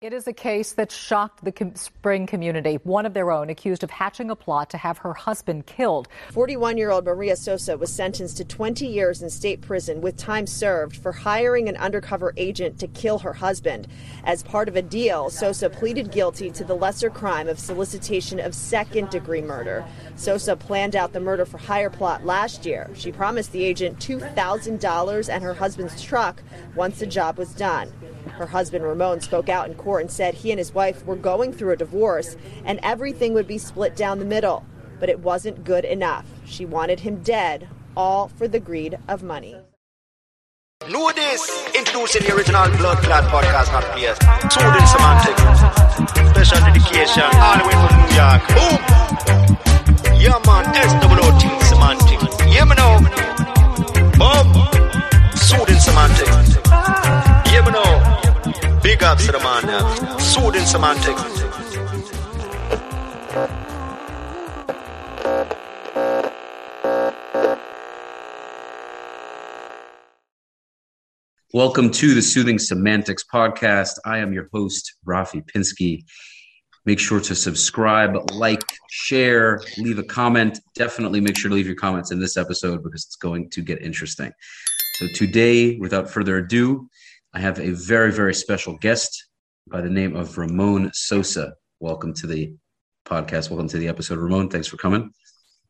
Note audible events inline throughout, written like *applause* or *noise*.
It is a case that shocked the Spring community. One of their own accused of hatching a plot to have her husband killed. 41 year old Maria Sosa was sentenced to 20 years in state prison with time served for hiring an undercover agent to kill her husband. As part of a deal, Sosa pleaded guilty to the lesser crime of solicitation of second degree murder. Sosa planned out the murder for hire plot last year. She promised the agent $2,000 and her husband's truck once the job was done. Her husband Ramon spoke out in court and said he and his wife were going through a divorce and everything would be split down the middle. But it wasn't good enough. She wanted him dead, all for the greed of money. Know this! Introducing the original Blood Clot podcast, not PS. Soothing Semantic. Special dedication, all the way from New York. Boom! Yeah, man, SWOT semantic. Yeah, me know. Oh. Boom! Sword in know. Big to the man now. Sword. Welcome to the Soothing Semantics podcast. I am your host, Rafi Pinsky. Make sure to subscribe, like, share, leave a comment. Definitely make sure to leave your comments in this episode because it's going to get interesting. So, today, without further ado, I have a very, very special guest by the name of Ramon Sosa. Welcome to the podcast. Welcome to the episode. Ramon, thanks for coming.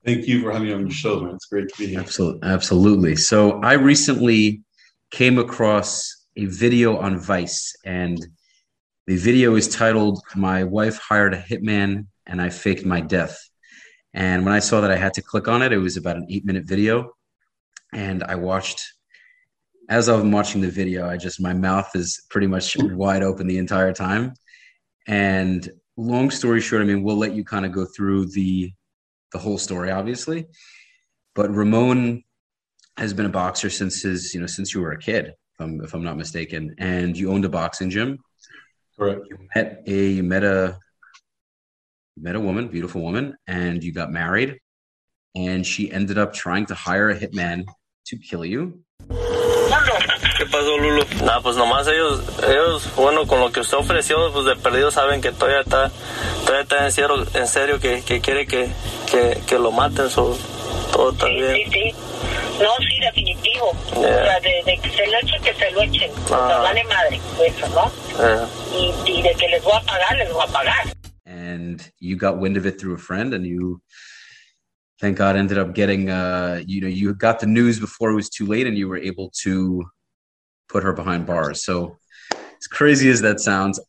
Thank you for having me on your show, man. It's great to be here. Absolutely. Absolutely. So I recently came across a video on Vice, and the video is titled My Wife Hired a Hitman and I Faked My Death. And when I saw that I had to click on it, it was about an eight minute video. And I watched as I'm watching the video, I just my mouth is pretty much *laughs* wide open the entire time. And long story short, I mean, we'll let you kind of go through the the whole story, obviously. But Ramon has been a boxer since his, you know, since you were a kid, if I'm, if I'm not mistaken. And you owned a boxing gym. Correct. You met a you met a you met a woman, beautiful woman, and you got married. And she ended up trying to hire a hitman to kill you. ¿Qué pasó, Lulu? Nada, pues nomás ellos, ellos, bueno, con lo que usted ofreció, pues de perdido saben que todavía está, todavía está en serio, en serio que, que quiere que, que, que lo maten, so, todo está sí, bien. Sí, sí. No, sí, definitivo. Yeah. O sea, de, de, que se lo echen, que se lo echen. Ah. O sea, vale madre, eso, ¿no? Yeah. Y, y de que les voy a pagar, les voy a pagar. And you got wind of it through a friend and you thank God ended up getting uh you know you got the news before it was too late and you were able to put her behind bars. So as crazy as that sounds,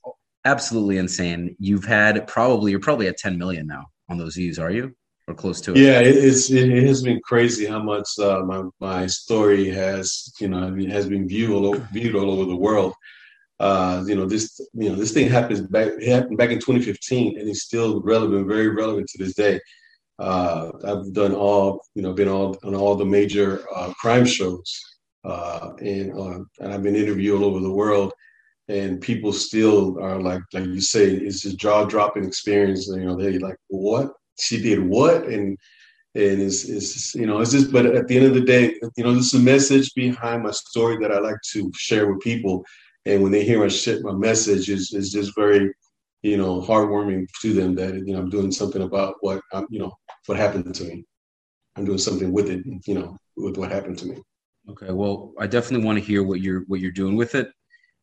absolutely insane. You've had probably you're probably at 10 million now on those views, are you? Or close to it? Yeah, it's it has been crazy how much uh, my my story has you know has been viewed all over, viewed all over the world. Uh, you know this you know this thing happened back happened back in 2015 and it's still relevant, very relevant to this day. Uh, I've done all you know been all on all the major uh, crime shows uh, and uh, and I've been interviewed all over the world, and people still are like like you say, it's a jaw dropping experience. You know, they're like what she did what and and it's, it's you know it's just but at the end of the day you know this is a message behind my story that i like to share with people and when they hear my shit my message is, is just very you know heartwarming to them that you know i'm doing something about what I'm, you know what happened to me i'm doing something with it you know with what happened to me Okay, well, I definitely want to hear what you're what you're doing with it.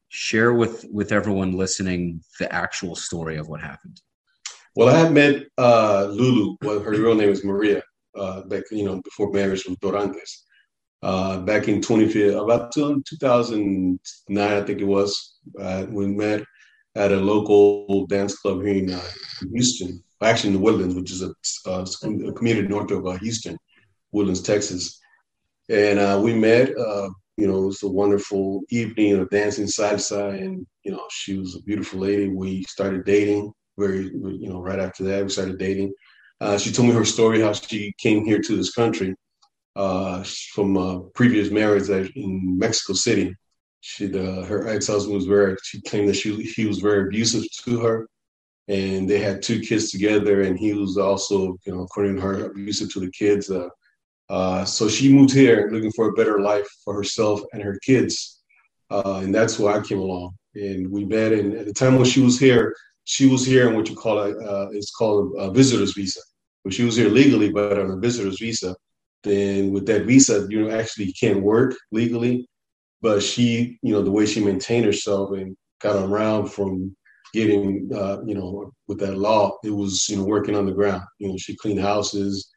Share with with everyone listening the actual story of what happened. Well, I had met uh, Lulu. Well, her real name is Maria. Uh, back, you know, before marriage with Dorantes. Uh, back in 2015, about 2009, I think it was. Uh, we met at a local dance club here in, uh, Houston, actually in the Woodlands, which is a, a community north of uh, Houston, Woodlands, Texas and uh, we met. Uh, you know, it was a wonderful evening of dancing side to side, and you know, she was a beautiful lady. We started dating. Very, you know, right after that, we started dating. Uh, she told me her story how she came here to this country uh, from a previous marriage in Mexico City. She, the, her ex-husband was very. She claimed that she he was very abusive to her, and they had two kids together. And he was also, you know, according to her, abusive to the kids. Uh, uh, so she moved here looking for a better life for herself and her kids. Uh, and that's why I came along. and we met. And at the time when she was here, she was here in what you call a uh, it's called a, visitor's visa. But she was here legally, but on a visitor's visa. Then with that visa, you know, actually can't work legally. But she, you know, the way she maintained herself and got around from getting, uh, you know, with that law, it was, you know, working on the ground. You know, she cleaned houses.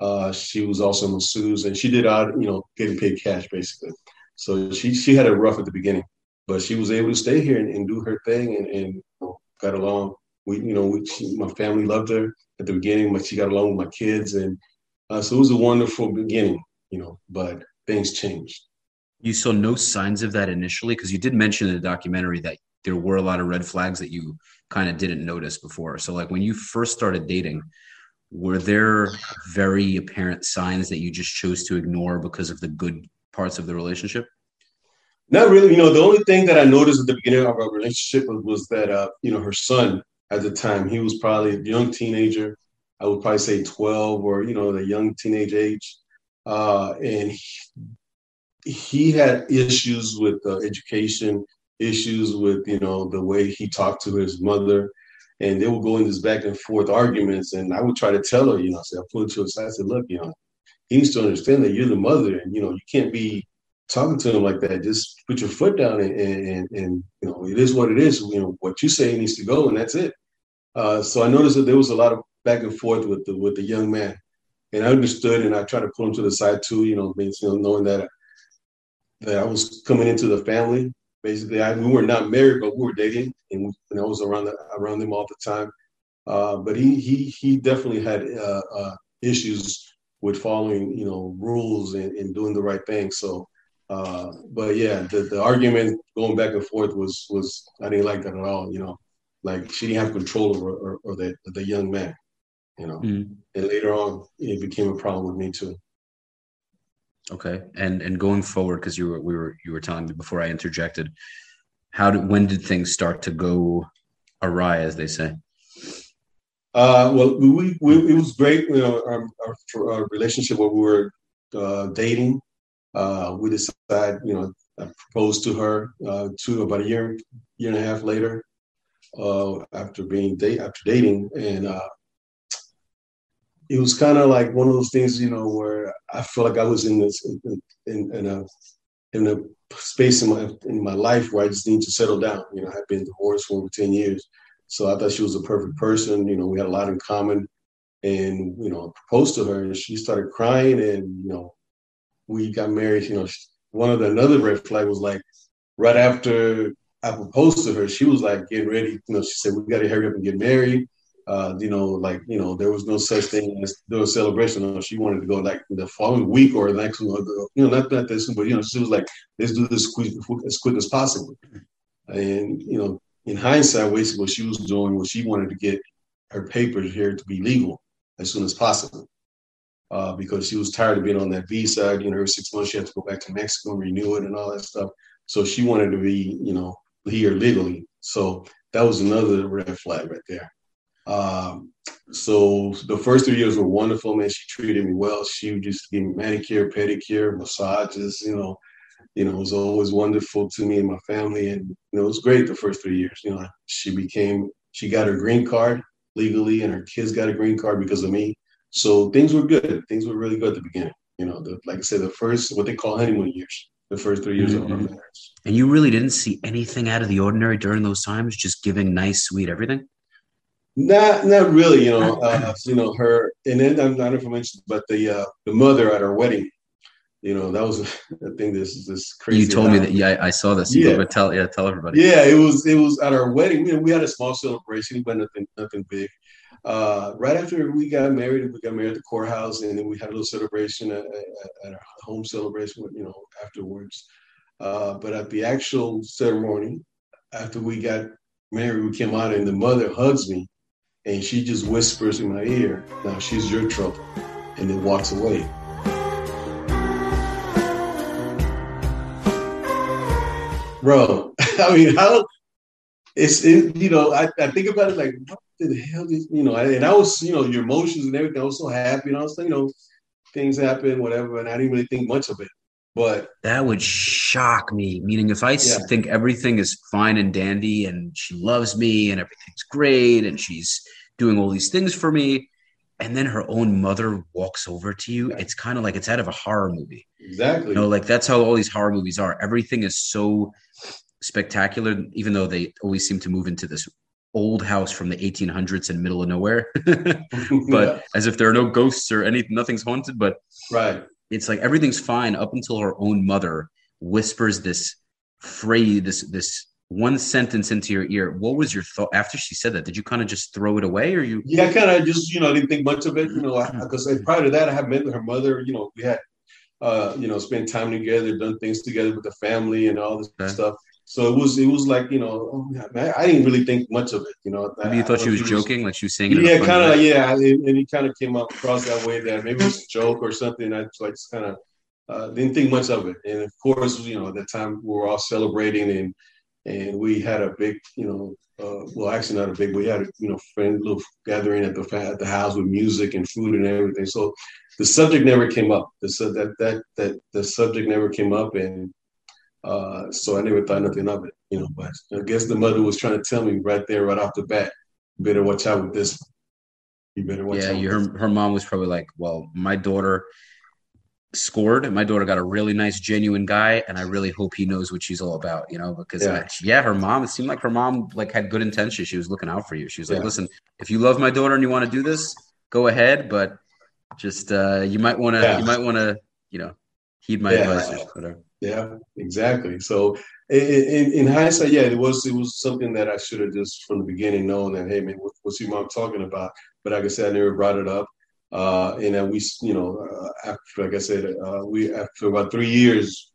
Uh, she was also masseuse, and she did out, you know, getting paid cash basically. So she she had it rough at the beginning, but she was able to stay here and, and do her thing and, and got along. We, you know, we, she, my family loved her at the beginning, but she got along with my kids, and uh, so it was a wonderful beginning, you know. But things changed. You saw no signs of that initially because you did mention in the documentary that there were a lot of red flags that you kind of didn't notice before. So, like when you first started dating, were there very apparent signs that you just chose to ignore because of the good parts of the relationship? Not really. You know, the only thing that I noticed at the beginning of our relationship was, was that, uh, you know, her son at the time, he was probably a young teenager. I would probably say 12 or, you know, the young teenage age. Uh, and he, he, had issues with uh, education, issues with, you know, the way he talked to his mother. And they would go in this back and forth arguments. And I would try to tell her, you know, I said, I it to her side. I said, look, you know, he needs to understand that you're the mother and, you know, you can't be talking to him like that. Just put your foot down and, and, and, you know, it is what it is. You know, what you say needs to go and that's it. Uh, so I noticed that there was a lot of back and forth with the, with the young man and I understood and I tried to pull him to the side too, you know, you know knowing that, that I was coming into the family. Basically, I, we were not married, but we were dating and, and I was around, the, around him all the time. Uh, but he, he, he definitely had uh, uh issues with following, you know, rules and, and doing the right thing. So, uh, but yeah, the, the argument going back and forth was was I didn't like that at all. You know, like she didn't have control over or, or the the young man. You know, mm. and later on it became a problem with me too. Okay, and and going forward, because you were we were you were telling me before I interjected, how did when did things start to go awry, as they say? Uh, well, we, we, it was great. You know, our, our, our relationship when we were uh, dating, uh, we decided, you know, I proposed to her uh, to about a year, year and a half later, uh, after being date after dating, and uh, it was kind of like one of those things, you know, where I felt like I was in this in, in, in a in a space in my in my life where I just need to settle down. You know, I've been divorced for over ten years so I thought she was a perfect person. You know, we had a lot in common. And, you know, I proposed to her and she started crying and, you know, we got married. You know, one of the another red flag was like right after I proposed to her, she was like getting ready. You know, she said, we got to hurry up and get married. Uh, you know, like, you know, there was no such thing as a celebration. Know, she wanted to go like the following week or the next you know, not, not this, one, but, you know, she was like, let's do this quick, as quick as possible. And, you know, in hindsight, basically what she was doing was she wanted to get her papers here to be legal as soon as possible. Uh, because she was tired of being on that visa. You know, every six months she had to go back to Mexico and renew it and all that stuff. So she wanted to be, you know, here legally. So that was another red flag right there. Um, so the first three years were wonderful, man. She treated me well. She would just give me manicure, pedicure, massages, you know, you know, it was always wonderful to me and my family. And, you know, it was great the first three years. You know, she became, she got her green card legally and her kids got a green card because of me. So things were good. Things were really good at the beginning. You know, the, like I said, the first, what they call honeymoon years, the first three years mm-hmm. of our mm-hmm. marriage. And you really didn't see anything out of the ordinary during those times, just giving nice, sweet everything? Not, not really. You know, uh, you know her, and then I'm not information, but the uh, the mother at our wedding, you know that was *laughs* the thing this is this crazy you told me that yeah i saw this yeah. but tell yeah tell everybody. Yeah it was it was at our wedding we, we had a small celebration but nothing nothing big. Uh, right after we got married we got married at the courthouse and then we had a little celebration at, at, at our home celebration you know afterwards. Uh, but at the actual ceremony after we got married we came out and the mother hugs me and she just whispers in my ear now she's your trouble and then walks away bro. *laughs* I mean, how it's it, you know, I, I think about it like, what the hell is you know, and I was, you know, your emotions and everything. I was so happy, and I was, you know, things happen, whatever, and I didn't really think much of it. But that would shock me. Meaning, if I yeah. think everything is fine and dandy and she loves me and everything's great and she's doing all these things for me, and then her own mother walks over to you, it's kind of like it's out of a horror movie. Exactly. You know, like that's how all these horror movies are. Everything is so spectacular, even though they always seem to move into this old house from the 1800s in middle of nowhere. *laughs* but *laughs* yeah. as if there are no ghosts or anything, nothing's haunted. But right, it's like everything's fine up until her own mother whispers this phrase, this this one sentence into your ear. What was your thought after she said that? Did you kind of just throw it away, or you? Yeah, kind of just you know I didn't think much of it. You know, because prior to that I had met with her mother. You know, we had uh, you know spent time together, done things together with the family, and all this okay. stuff. So it was it was like you know oh, I didn't really think much of it. You know, maybe you thought she was joking, like she was saying. Yeah, kind of. Yeah, and it kind of came up across that way that maybe it's a joke or something. I just like kind of uh, didn't think much of it. And of course, you know, at that time we were all celebrating and and we had a big, you know, uh, well, actually not a big, we had a you know friend little gathering at the at the house with music and food and everything. So the subject never came up. The that that that the subject never came up, and uh, so I never thought nothing of it, you know. But I guess the mother was trying to tell me right there, right off the bat, better watch out with this. You better watch yeah, out. Yeah, her, her mom was probably like, well, my daughter scored and my daughter got a really nice genuine guy and i really hope he knows what she's all about you know because yeah, I, yeah her mom it seemed like her mom like had good intentions she was looking out for you she was like yeah. listen if you love my daughter and you want to do this go ahead but just uh you might want to you might want to you know heed my advice or whatever yeah, exactly. So in, in, hindsight, yeah, it was it was something that I should have just from the beginning known that hey man, what's your mom talking about? But like I said, I never brought it up. Uh, and then we, you know, uh, after like I said, uh, we after about three years,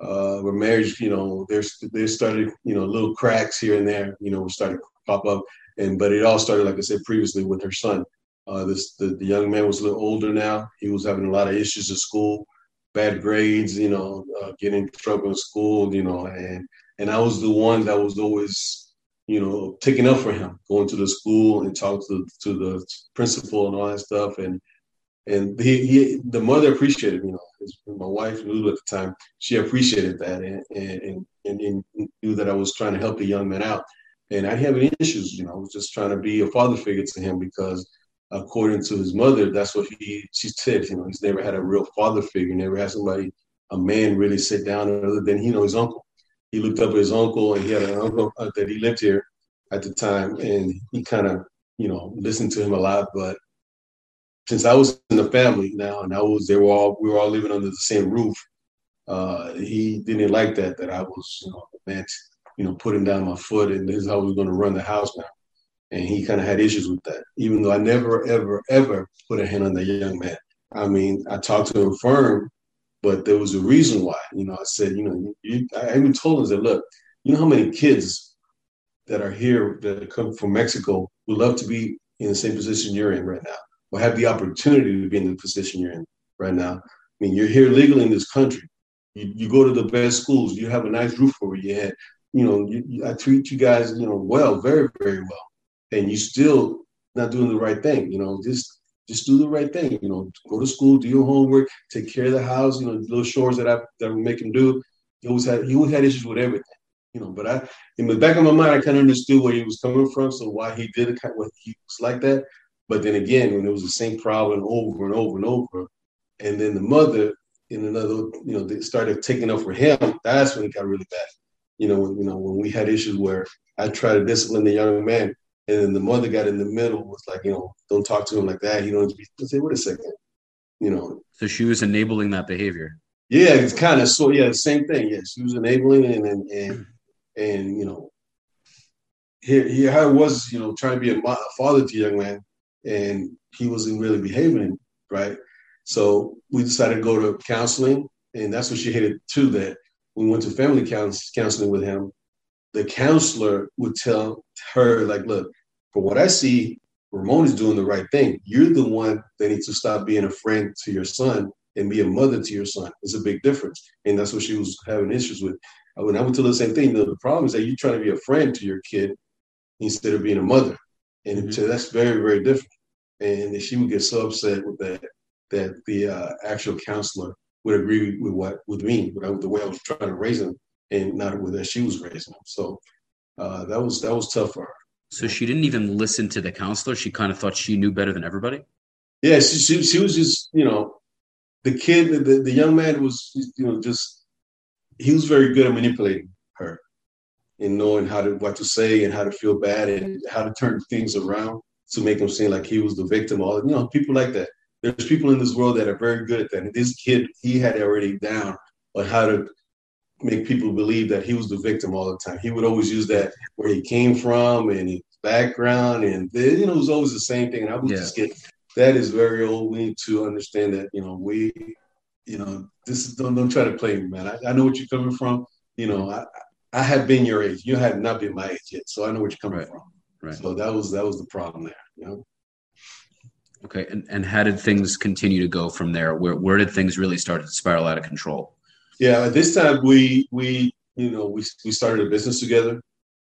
uh, we're married. You know, there's there started you know little cracks here and there. You know, started pop up, and but it all started like I said previously with her son. Uh, this the, the young man was a little older now. He was having a lot of issues at school bad grades, you know, uh, getting in trouble in school, you know, and and I was the one that was always, you know, taking up for him, going to the school and talk to to the principal and all that stuff, and and he, he the mother appreciated, you know, his, my wife Lulu at the time, she appreciated that and and, and and knew that I was trying to help the young man out, and I didn't have any issues, you know, I was just trying to be a father figure to him because according to his mother, that's what he she said. You know, he's never had a real father figure, never had somebody, a man, really sit down other than you know his uncle. He looked up at his uncle, and he had an uncle uh, that he lived here at the time, and he kind of you know listened to him a lot. But since I was in the family now, and I was they were all we were all living under the same roof, uh, he didn't like that that I was you know man, you know putting down my foot, and this is how we are going to run the house now and he kind of had issues with that. Even though I never, ever, ever put a hand on the young man. I mean, I talked to him firm, but there was a reason why. You know, I said, you know, you, I even told him, said, look, you know how many kids that are here that come from Mexico would love to be in the same position you're in right now, or have the opportunity to be in the position you're in right now. I mean, you're here legally in this country. You, you go to the best schools. You have a nice roof over your head. You know, you, I treat you guys, you know, well, very, very well and you still not doing the right thing. You know, just just do the right thing. You know, go to school, do your homework, take care of the house. You know, little chores that I that I make him do. He always had he always had issues with everything. You know, but I in the back of my mind, I kind of understood where he was coming from, so why he did it, kind of what he was like that. But then again, when it was the same problem over and over and over, and then the mother in another, you know, they started taking up for him. That's when it got really bad. You know, you know, when we had issues where I tried to discipline the young man, and then the mother got in the middle, was like, you know, don't talk to him like that. He don't be. Say, wait a second, you know. So she was enabling that behavior. Yeah, it's kind of so. Yeah, the same thing. Yeah, she was enabling and and and, and you know, here here I was, you know, trying to be a, a father to a young man, and he wasn't really behaving right. So we decided to go to counseling, and that's what she hated too. That we went to family counseling with him, the counselor would tell her, like, look, for what I see, Ramon is doing the right thing. You're the one that needs to stop being a friend to your son and be a mother to your son. It's a big difference. And that's what she was having issues with. When I would tell her the same thing, the, problem is that you're trying to be a friend to your kid instead of being a mother. And mm-hmm. so that's very, very different. And she would get so upset with that that the uh, actual counselor would agree with what with me, with the way I was trying to raise them, and not with that she was raising them. So uh, that was that was tough for her. So she didn't even listen to the counselor. She kind of thought she knew better than everybody. Yeah, she she, she was just you know, the kid, the, the young man was you know just he was very good at manipulating her and knowing how to what to say and how to feel bad and how to turn things around to make him seem like he was the victim. All you know, people like that. There's people in this world that are very good at that. And this kid, he had already down on how to make people believe that he was the victim all the time. He would always use that where he came from and his background, and you know, it was always the same thing. And I was yeah. just get that is very old. We need to understand that you know we, you know, this is don't don't try to play me, man. I, I know what you're coming from. You know, I I have been your age. You have not been my age yet, so I know what you're coming right. from. Right. So that was that was the problem there. You know. Okay, and, and how did things continue to go from there? Where where did things really start to spiral out of control? Yeah, at this time we we you know we we started a business together.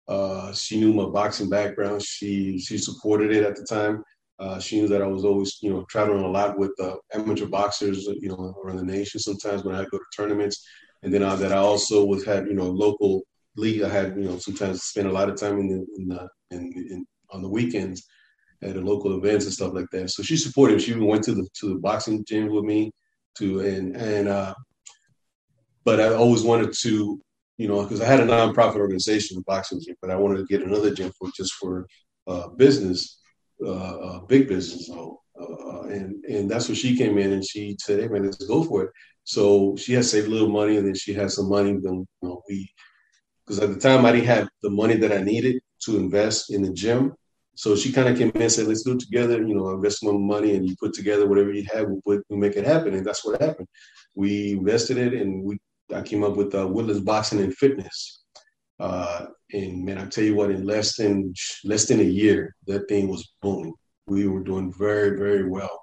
Uh, she knew my boxing background. She she supported it at the time. Uh, she knew that I was always you know traveling a lot with uh, amateur boxers you know around the nation. Sometimes when I go to tournaments, and then uh, that I also was had you know local league. I had you know sometimes spent a lot of time in the, in, the, in, in on the weekends at the local events and stuff like that. So she supported. She even went to the to the boxing gym with me to and and uh, but I always wanted to, you know, because I had a nonprofit organization, the boxing gym, but I wanted to get another gym for just for uh, business, uh, uh, big business. So, uh, and and that's where she came in and she said, "Hey man, let's go for it." So she had saved a little money, and then she had some money. Then you know, we, because at the time I didn't have the money that I needed to invest in the gym. So she kind of came in and said, "Let's do it together." You know, invest some money, and you put together whatever you have. We'll, put, we'll make it happen, and that's what happened. We invested it, and we I came up with uh, Woodlands Boxing and Fitness. Uh, and man, I tell you what, in less than less than a year, that thing was booming. We were doing very, very well.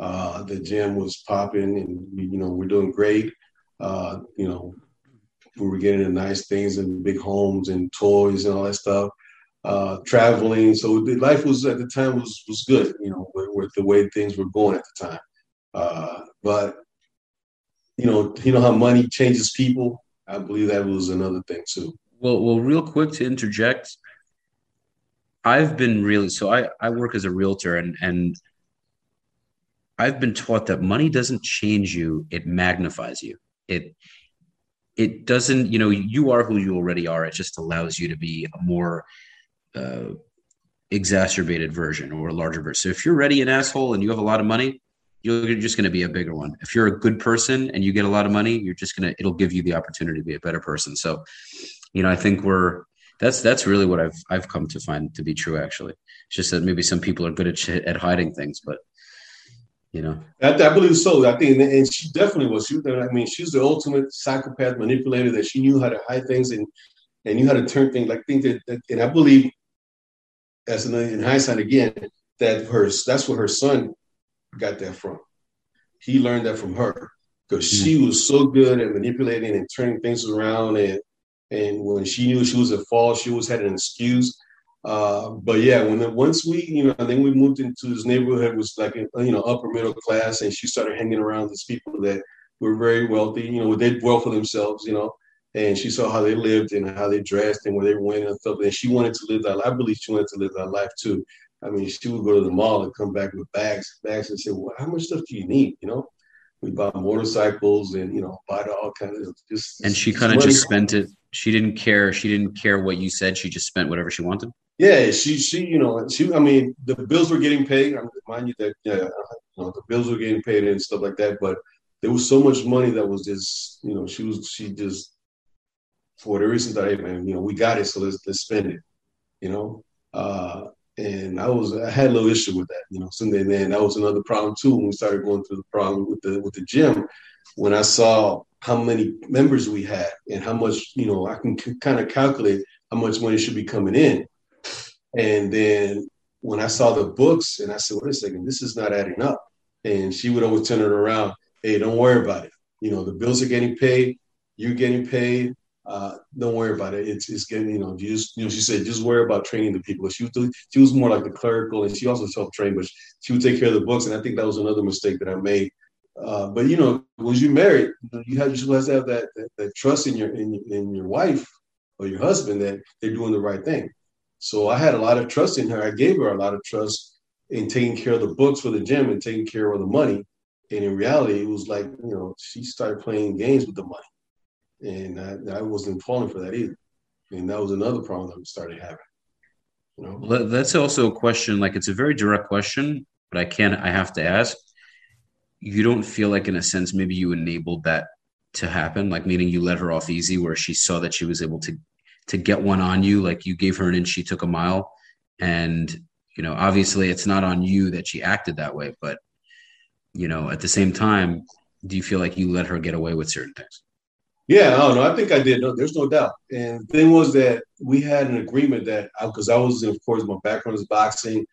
Uh, the gym was popping, and you know we're doing great. Uh, you know, we were getting the nice things and big homes and toys and all that stuff. Uh, traveling, so life was at the time was was good. You know, with, with the way things were going at the time. Uh, but you know, you know how money changes people. I believe that was another thing too. Well, well, real quick to interject, I've been really so I I work as a realtor and and I've been taught that money doesn't change you; it magnifies you. It it doesn't, you know, you are who you already are. It just allows you to be a more uh, exacerbated version or a larger version. So if you're ready an asshole and you have a lot of money, you're just going to be a bigger one. If you're a good person and you get a lot of money, you're just going to, it'll give you the opportunity to be a better person. So, you know, I think we're, that's, that's really what I've, I've come to find to be true. Actually, it's just that maybe some people are good at, at hiding things, but you know, I, I believe so. I think, and she definitely was. She, I mean, she's the ultimate psychopath manipulator that she knew how to hide things and, and knew how to turn things like think that, that and I believe as in, in hindsight again, that her, that's what her son got that from. He learned that from her because mm-hmm. she was so good at manipulating and turning things around. And and when she knew she was at fault, she always had an excuse. Uh, but yeah, when once we, you know, then we moved into this neighborhood was like you know upper middle class, and she started hanging around these people that were very wealthy. You know, they did well for themselves. You know, and she saw how they lived and how they dressed and where they went and stuff. And she wanted to live that. I believe she wanted to live that life too. I mean, she would go to the mall and come back with bags, bags, and say, "Well, how much stuff do you need?" You know, we bought motorcycles and you know, bought all kinds of just. And she kind of just spent it. She didn't care. She didn't care what you said. She just spent whatever she wanted. Yeah, she she you know she I mean the bills were getting paid. I mean, mind you that yeah, you know, the bills were getting paid and stuff like that. But there was so much money that was just you know she was she just for the reason that hey man you know we got it so let's let's spend it you know uh, and I was I had a little issue with that, you know. So then, then that was another problem too when we started going through the problem with the with the gym. When I saw how many members we had and how much, you know, I can c- kind of calculate how much money should be coming in. And then when I saw the books, and I said, "Wait a second, this is not adding up." And she would always turn it around. Hey, don't worry about it. You know, the bills are getting paid. You're getting paid uh, don't worry about it. It's it's getting you know just you know she said just worry about training the people. She was she was more like the clerical, and she also self trained, but she would take care of the books. And I think that was another mistake that I made Uh, but you know, when you married, you have you have to have that, that, that trust in your in, in your wife or your husband that they're doing the right thing. So I had a lot of trust in her. I gave her a lot of trust in taking care of the books for the gym and taking care of the money. And in reality, it was like you know she started playing games with the money, and I, I wasn't falling for that either. And that was another problem that we started having. You know? That's also a question. Like it's a very direct question, but I can't. I have to ask you don't feel like in a sense maybe you enabled that to happen like meaning you let her off easy where she saw that she was able to to get one on you like you gave her an inch she took a mile and you know obviously it's not on you that she acted that way but you know at the same time do you feel like you let her get away with certain things yeah, I don't know. I think I did. No, there's no doubt. And the thing was that we had an agreement that because I, I, was, of course, my background is boxing.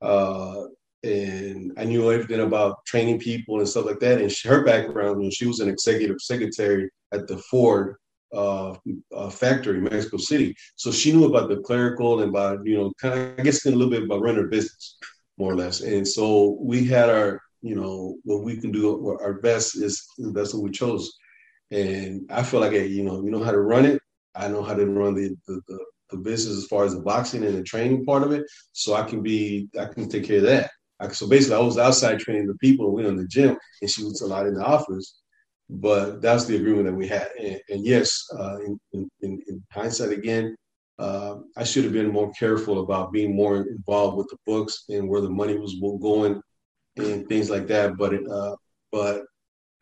Uh, and I knew everything about training people and stuff like that. And she, her background, know, she was an executive secretary at the Ford uh, uh, factory in Mexico City, so she knew about the clerical and about you know kind of I guess a little bit about running a business more or less. And so we had our you know what we can do our best is that's what we chose. And I feel like you know you know how to run it. I know how to run the the, the the business as far as the boxing and the training part of it. So I can be, I can take care of that so basically, I was outside training the people, and we in the gym, and she was a lot in the office. But that's the agreement that we had. And, and yes, uh, in, in, in, hindsight, again, uh, I should have been more careful about being more involved with the books and where the money was going and things like that. But it, uh, but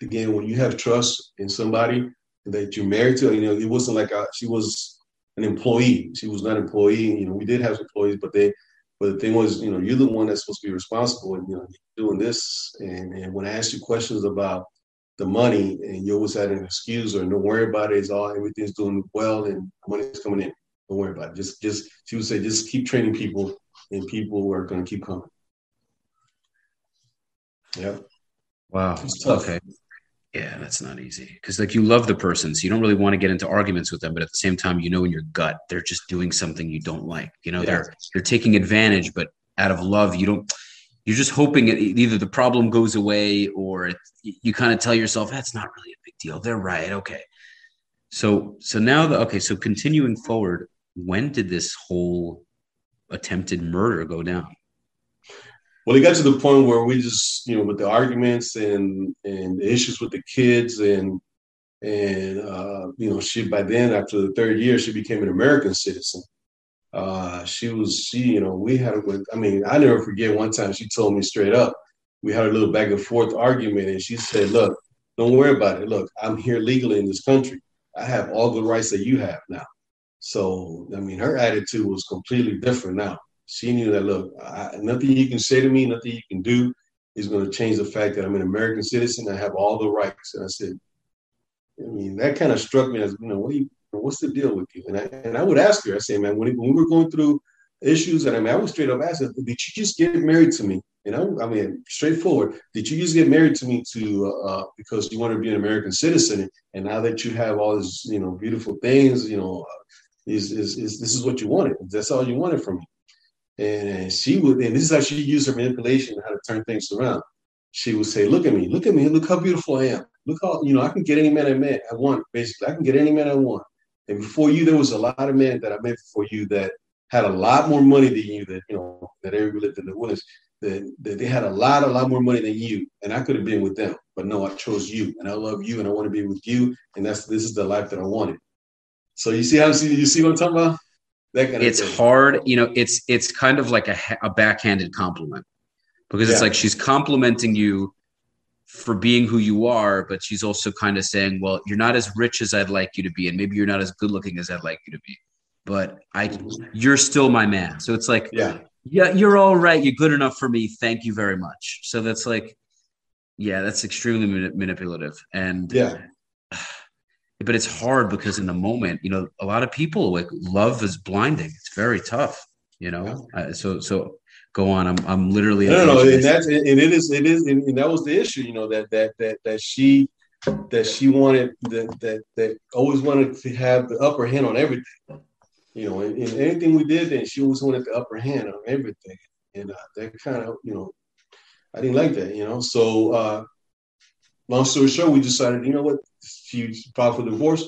again, when you have trust in somebody that you're married to, you know, it wasn't like a, she was an employee. She was not an employee. You know, we did have employees, but they but the thing was, you know, you're the one that's supposed to be responsible and, you know, doing this. And, and when I asked you questions about the money and you always had an excuse or don't worry about it, it's all, everything's doing well and money's coming in. Don't worry about it. Just, just, she would say, just keep training people and people are going to keep coming. Yeah. Wow. Okay. Yeah, that's not easy because like you love the person, so you don't really want to get into arguments with them, but at the same time, you know in your gut they're just doing something you don't like. You know, yeah. they're they're taking advantage, but out of love, you don't. You're just hoping it, either the problem goes away or it, you kind of tell yourself that's not really a big deal. They're right. Okay. So so now the okay. So continuing forward, when did this whole attempted murder go down? Well, it got to the point where we just, you know, with the arguments and and the issues with the kids and and uh, you know, she by then after the third year, she became an American citizen. Uh, she was she, you know, we had a I mean, I never forget one time she told me straight up, we had a little back and forth argument, and she said, Look, don't worry about it. Look, I'm here legally in this country. I have all the rights that you have now. So, I mean, her attitude was completely different now she knew that look, I, nothing you can say to me, nothing you can do is going to change the fact that I'm an American citizen. I have all the rights. And I said, I mean, that kind of struck me as, you know, what you, what's the deal with you? And I, and I would ask her, I say, man, when, when we were going through issues, and I mean, I was straight up asking, did you just get married to me? You know, I mean, straightforward. Did you just get married to me to uh, uh because you want to be an American citizen, and now that you have all these, you know, beautiful things, you know, is, is is this is what you wanted? That's all you wanted from me. And she would, and this is how she used her manipulation how to turn things around. She would say, "Look at me, look at me, look how beautiful I am. Look how you know I can get any man I met I want. Basically, I can get any man I want. And before you, there was a lot of men that I met before you that had a lot more money than you. That you know that everybody lived in the wilderness. That, that they had a lot, a lot more money than you, and I could have been with them. But no, I chose you, and I love you, and I want to be with you, and that's this is the life that I wanted. So you see how you see what I'm talking about? Kind of it's hard, you know. It's it's kind of like a, a backhanded compliment because yeah. it's like she's complimenting you for being who you are, but she's also kind of saying, "Well, you're not as rich as I'd like you to be, and maybe you're not as good looking as I'd like you to be, but I, you're still my man." So it's like, yeah, yeah, you're all right. You're good enough for me. Thank you very much. So that's like, yeah, that's extremely manipulative, and yeah but it's hard because in the moment, you know, a lot of people like love is blinding. It's very tough, you know. Uh, so so go on. I'm I'm literally no no, no and that's and it is it is and that was the issue, you know, that that that that she that she wanted that that that always wanted to have the upper hand on everything. You know, and, and anything we did, then she always wanted the upper hand on everything, and uh, that kind of you know, I didn't like that. You know, so uh, long story short, we decided, you know what, she filed for divorce.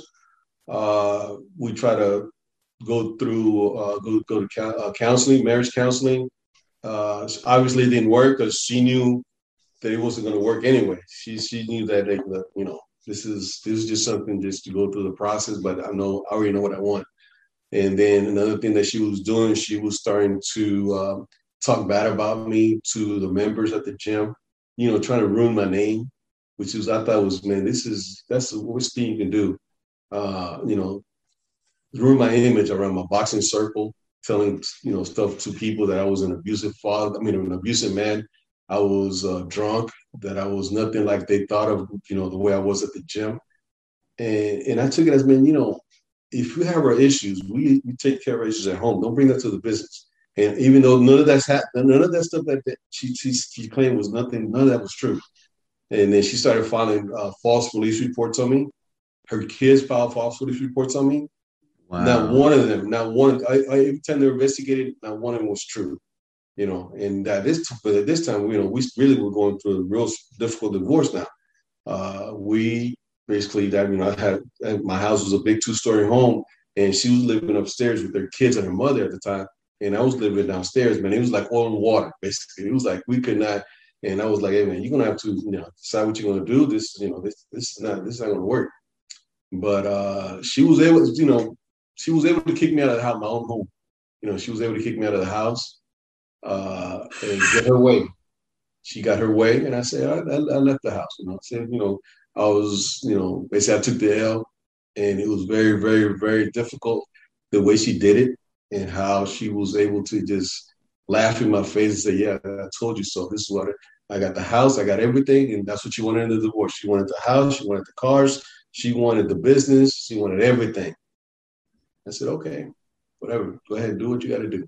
Uh, we try to go through uh, go go to uh, counseling, marriage counseling. Uh, obviously, it didn't work because she knew that it wasn't going to work anyway. She she knew that they, you know this is this is just something just to go through the process. But I know I already know what I want. And then another thing that she was doing, she was starting to um, talk bad about me to the members at the gym. You know, trying to ruin my name, which was I thought was man, this is that's the worst thing you can do. Uh, you know, ruin my image around my boxing circle, telling you know stuff to people that I was an abusive father. I mean, an abusive man. I was uh, drunk. That I was nothing like they thought of. You know, the way I was at the gym, and and I took it as man. You know, if we have our issues, we, we take care of issues at home. Don't bring that to the business. And even though none of that's happened, none of that stuff that, that she, she she claimed was nothing, none of that was true. And then she started filing uh, false police reports on me. Her kids filed false police reports on me. Wow. Not one of them, not one. I, I every time they were investigated, not one of them was true. You know, and at this but at this time, you know, we really were going through a real difficult divorce now. Uh, we basically that you know I had my house was a big two story home, and she was living upstairs with her kids and her mother at the time, and I was living downstairs. Man, it was like oil and water basically. It was like we could not. And I was like, hey man, you're gonna have to you know decide what you're gonna do. This you know this this is not this is not gonna work. But uh, she was able, you know, she was able to kick me out of house, my own home. You know, she was able to kick me out of the house uh, and get her way. She got her way, and I said, I, I, I left the house. You know, I said, you know, I was, you know, basically I took the L, and it was very, very, very difficult the way she did it and how she was able to just laugh in my face and say, "Yeah, I told you so. This is what got the house, I got everything, and that's what she wanted in the divorce. She wanted the house, she wanted the cars, she wanted the business, she wanted everything." I said, "Okay, whatever. Go ahead, do what you got to do."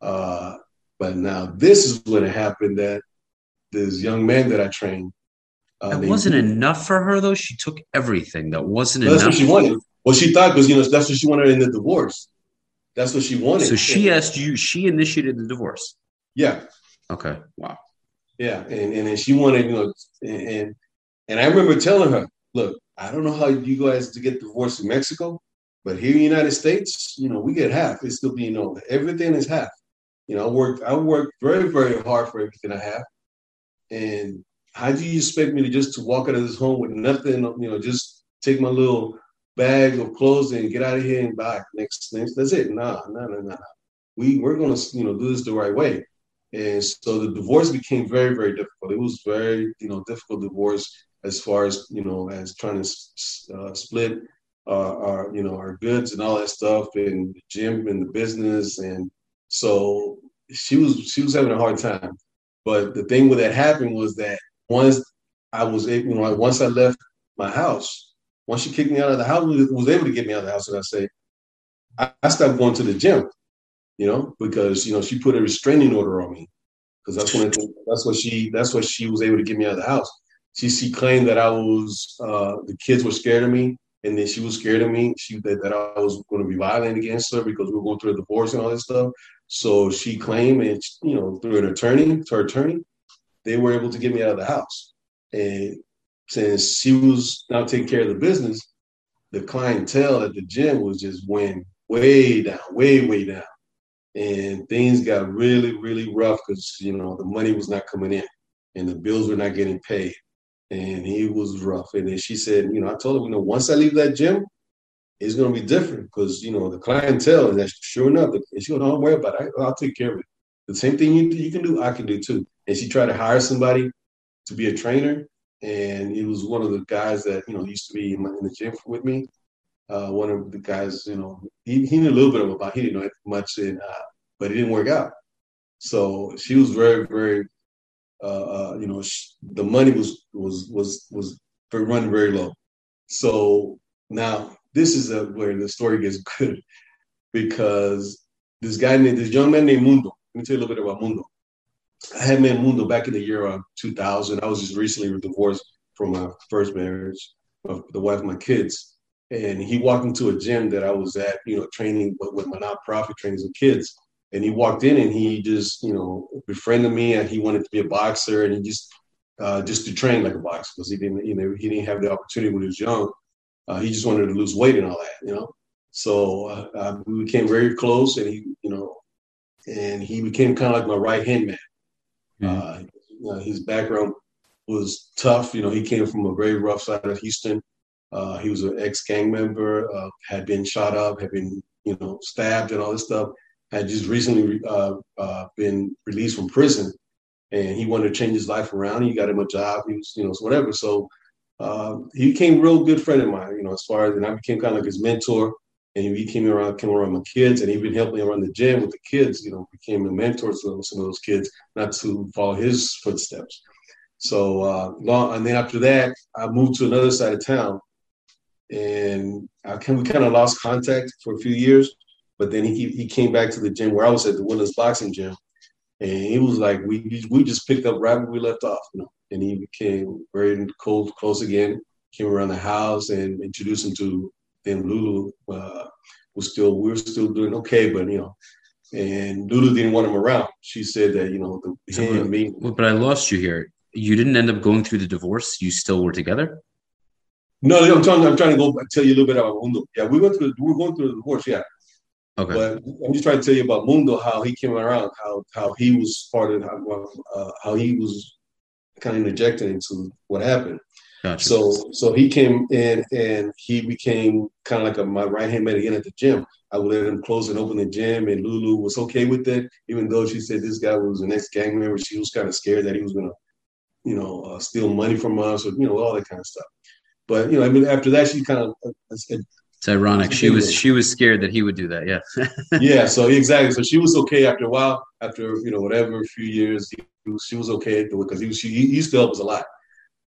Uh, but now this is when it happened that this young man that I trained uh, that wasn't enough for her, though. She took everything. That wasn't that's enough. That's what she wanted. Well, she thought because you know that's what she wanted in the divorce. That's what she wanted. So she asked you. She initiated the divorce. Yeah. Okay. Wow. Yeah, and and, and she wanted you know, and and I remember telling her, look, I don't know how you guys to get divorced in Mexico, but here in the United States, you know, we get half. It's still being known. Everything is half. You know, I worked I worked very very hard for everything I have, and how do you expect me to just to walk out of this home with nothing, you know, just take my little bag of clothes and get out of here and back next next that's it. Nah, nah, nah, nah. We we're gonna you know do this the right way. And so the divorce became very, very difficult. It was very, you know, difficult divorce as far as, you know, as trying to uh, split uh, our, you know, our goods and all that stuff and the gym and the business. And so she was, she was having a hard time. But the thing with that happened was that once I was able, you know, once I left my house, once she kicked me out of the house, was able to get me out of the house, and I say, I, I stopped going to the gym, you know, because you know she put a restraining order on me, because that's when that's what she that's what she was able to get me out of the house. She she claimed that I was uh, the kids were scared of me, and then she was scared of me. She that, that I was going to be violent against her because we were going through a divorce and all this stuff. So she claimed, and you know, through an attorney, to her attorney, they were able to get me out of the house. And since she was now taking care of the business, the clientele at the gym was just went way down, way, way down. And things got really, really rough because, you know, the money was not coming in and the bills were not getting paid. And he was rough. And then she said, you know, I told her, you know, once I leave that gym, it's to be different because, you know, the clientele, and that, sure enough, and she goes, don't worry about it. I'll take care of it. The same thing you, you can do, I can do too and she tried to hire somebody to be a trainer. And he was one of the guys that you know used to be in the gym with me. Uh, one of the guys, you know, he, he knew a little bit about. He didn't know much, in, uh, but it didn't work out. So she was very, very, uh, uh you know, she, the money was was was was running very low. So now this is a, where the story gets *laughs* good because this guy named this young man named Mundo. Let me tell you a little bit about Mundo. I had met Mundo back in the year of 2000. I was just recently divorced from my first marriage, of the wife of my kids. And he walked into a gym that I was at, you know, training with my nonprofit training some kids. And he walked in and he just, you know, befriended me and he wanted to be a boxer and he just uh, just to train like a boxer because he didn't, you know, he didn't have the opportunity when he was young. Uh, he just wanted to lose weight and all that, you know. So uh, uh we became very close, and he, you know, and he became kind of like my right hand man. Mm-hmm. You know, his background was tough. You know, he came from a very rough side of Houston. Uh, he was an ex gang member, had been shot up, had been, you know, stabbed and all this stuff. Had just recently been released from prison and he wanted to change his life around. He got him a job. He was, you know, whatever. So uh, he became a real good friend of mine, you know, as far as, and I became kind of like his mentor. And he came around, came around my kids, and he been helping me around the gym with the kids. You know, became a mentor to some of those kids, not to follow his footsteps. So uh, long, and then after that, I moved to another side of town, and I can, we kind of lost contact for a few years. But then he he came back to the gym where I was at the women's boxing gym, and he was like, we we just picked up right where we left off, you know. And he became very close close again. Came around the house and introduced him to then Lulu. Uh, was still we were still doing okay, but you know, and Lulu didn't want him around. She said that you know the, so, him, me. But I lost you here. You didn't end up going through the divorce. You still were together. No, I'm trying. I'm trying to go tell you a little bit about Mundo. Yeah, we went through. We were going through the divorce. Yeah, Okay. But I'm just trying to tell you about Mundo, how he came around, how how he was part of how, uh, how he was kind of interjected into what happened. Gotcha. So so he came in and he became kind of like a, my right hand man again at the gym. I would let him close and open the gym, and Lulu was okay with it, even though she said this guy was an ex gang member. She was kind of scared that he was gonna, you know, uh, steal money from us or you know all that kind of stuff. But you know, I mean, after that, she kind of uh, it's ironic. She was she was scared that he would do that. Yeah. *laughs* yeah. So exactly. So she was okay after a while. After you know whatever a few years, was, she was okay because he was she he used to help us a lot.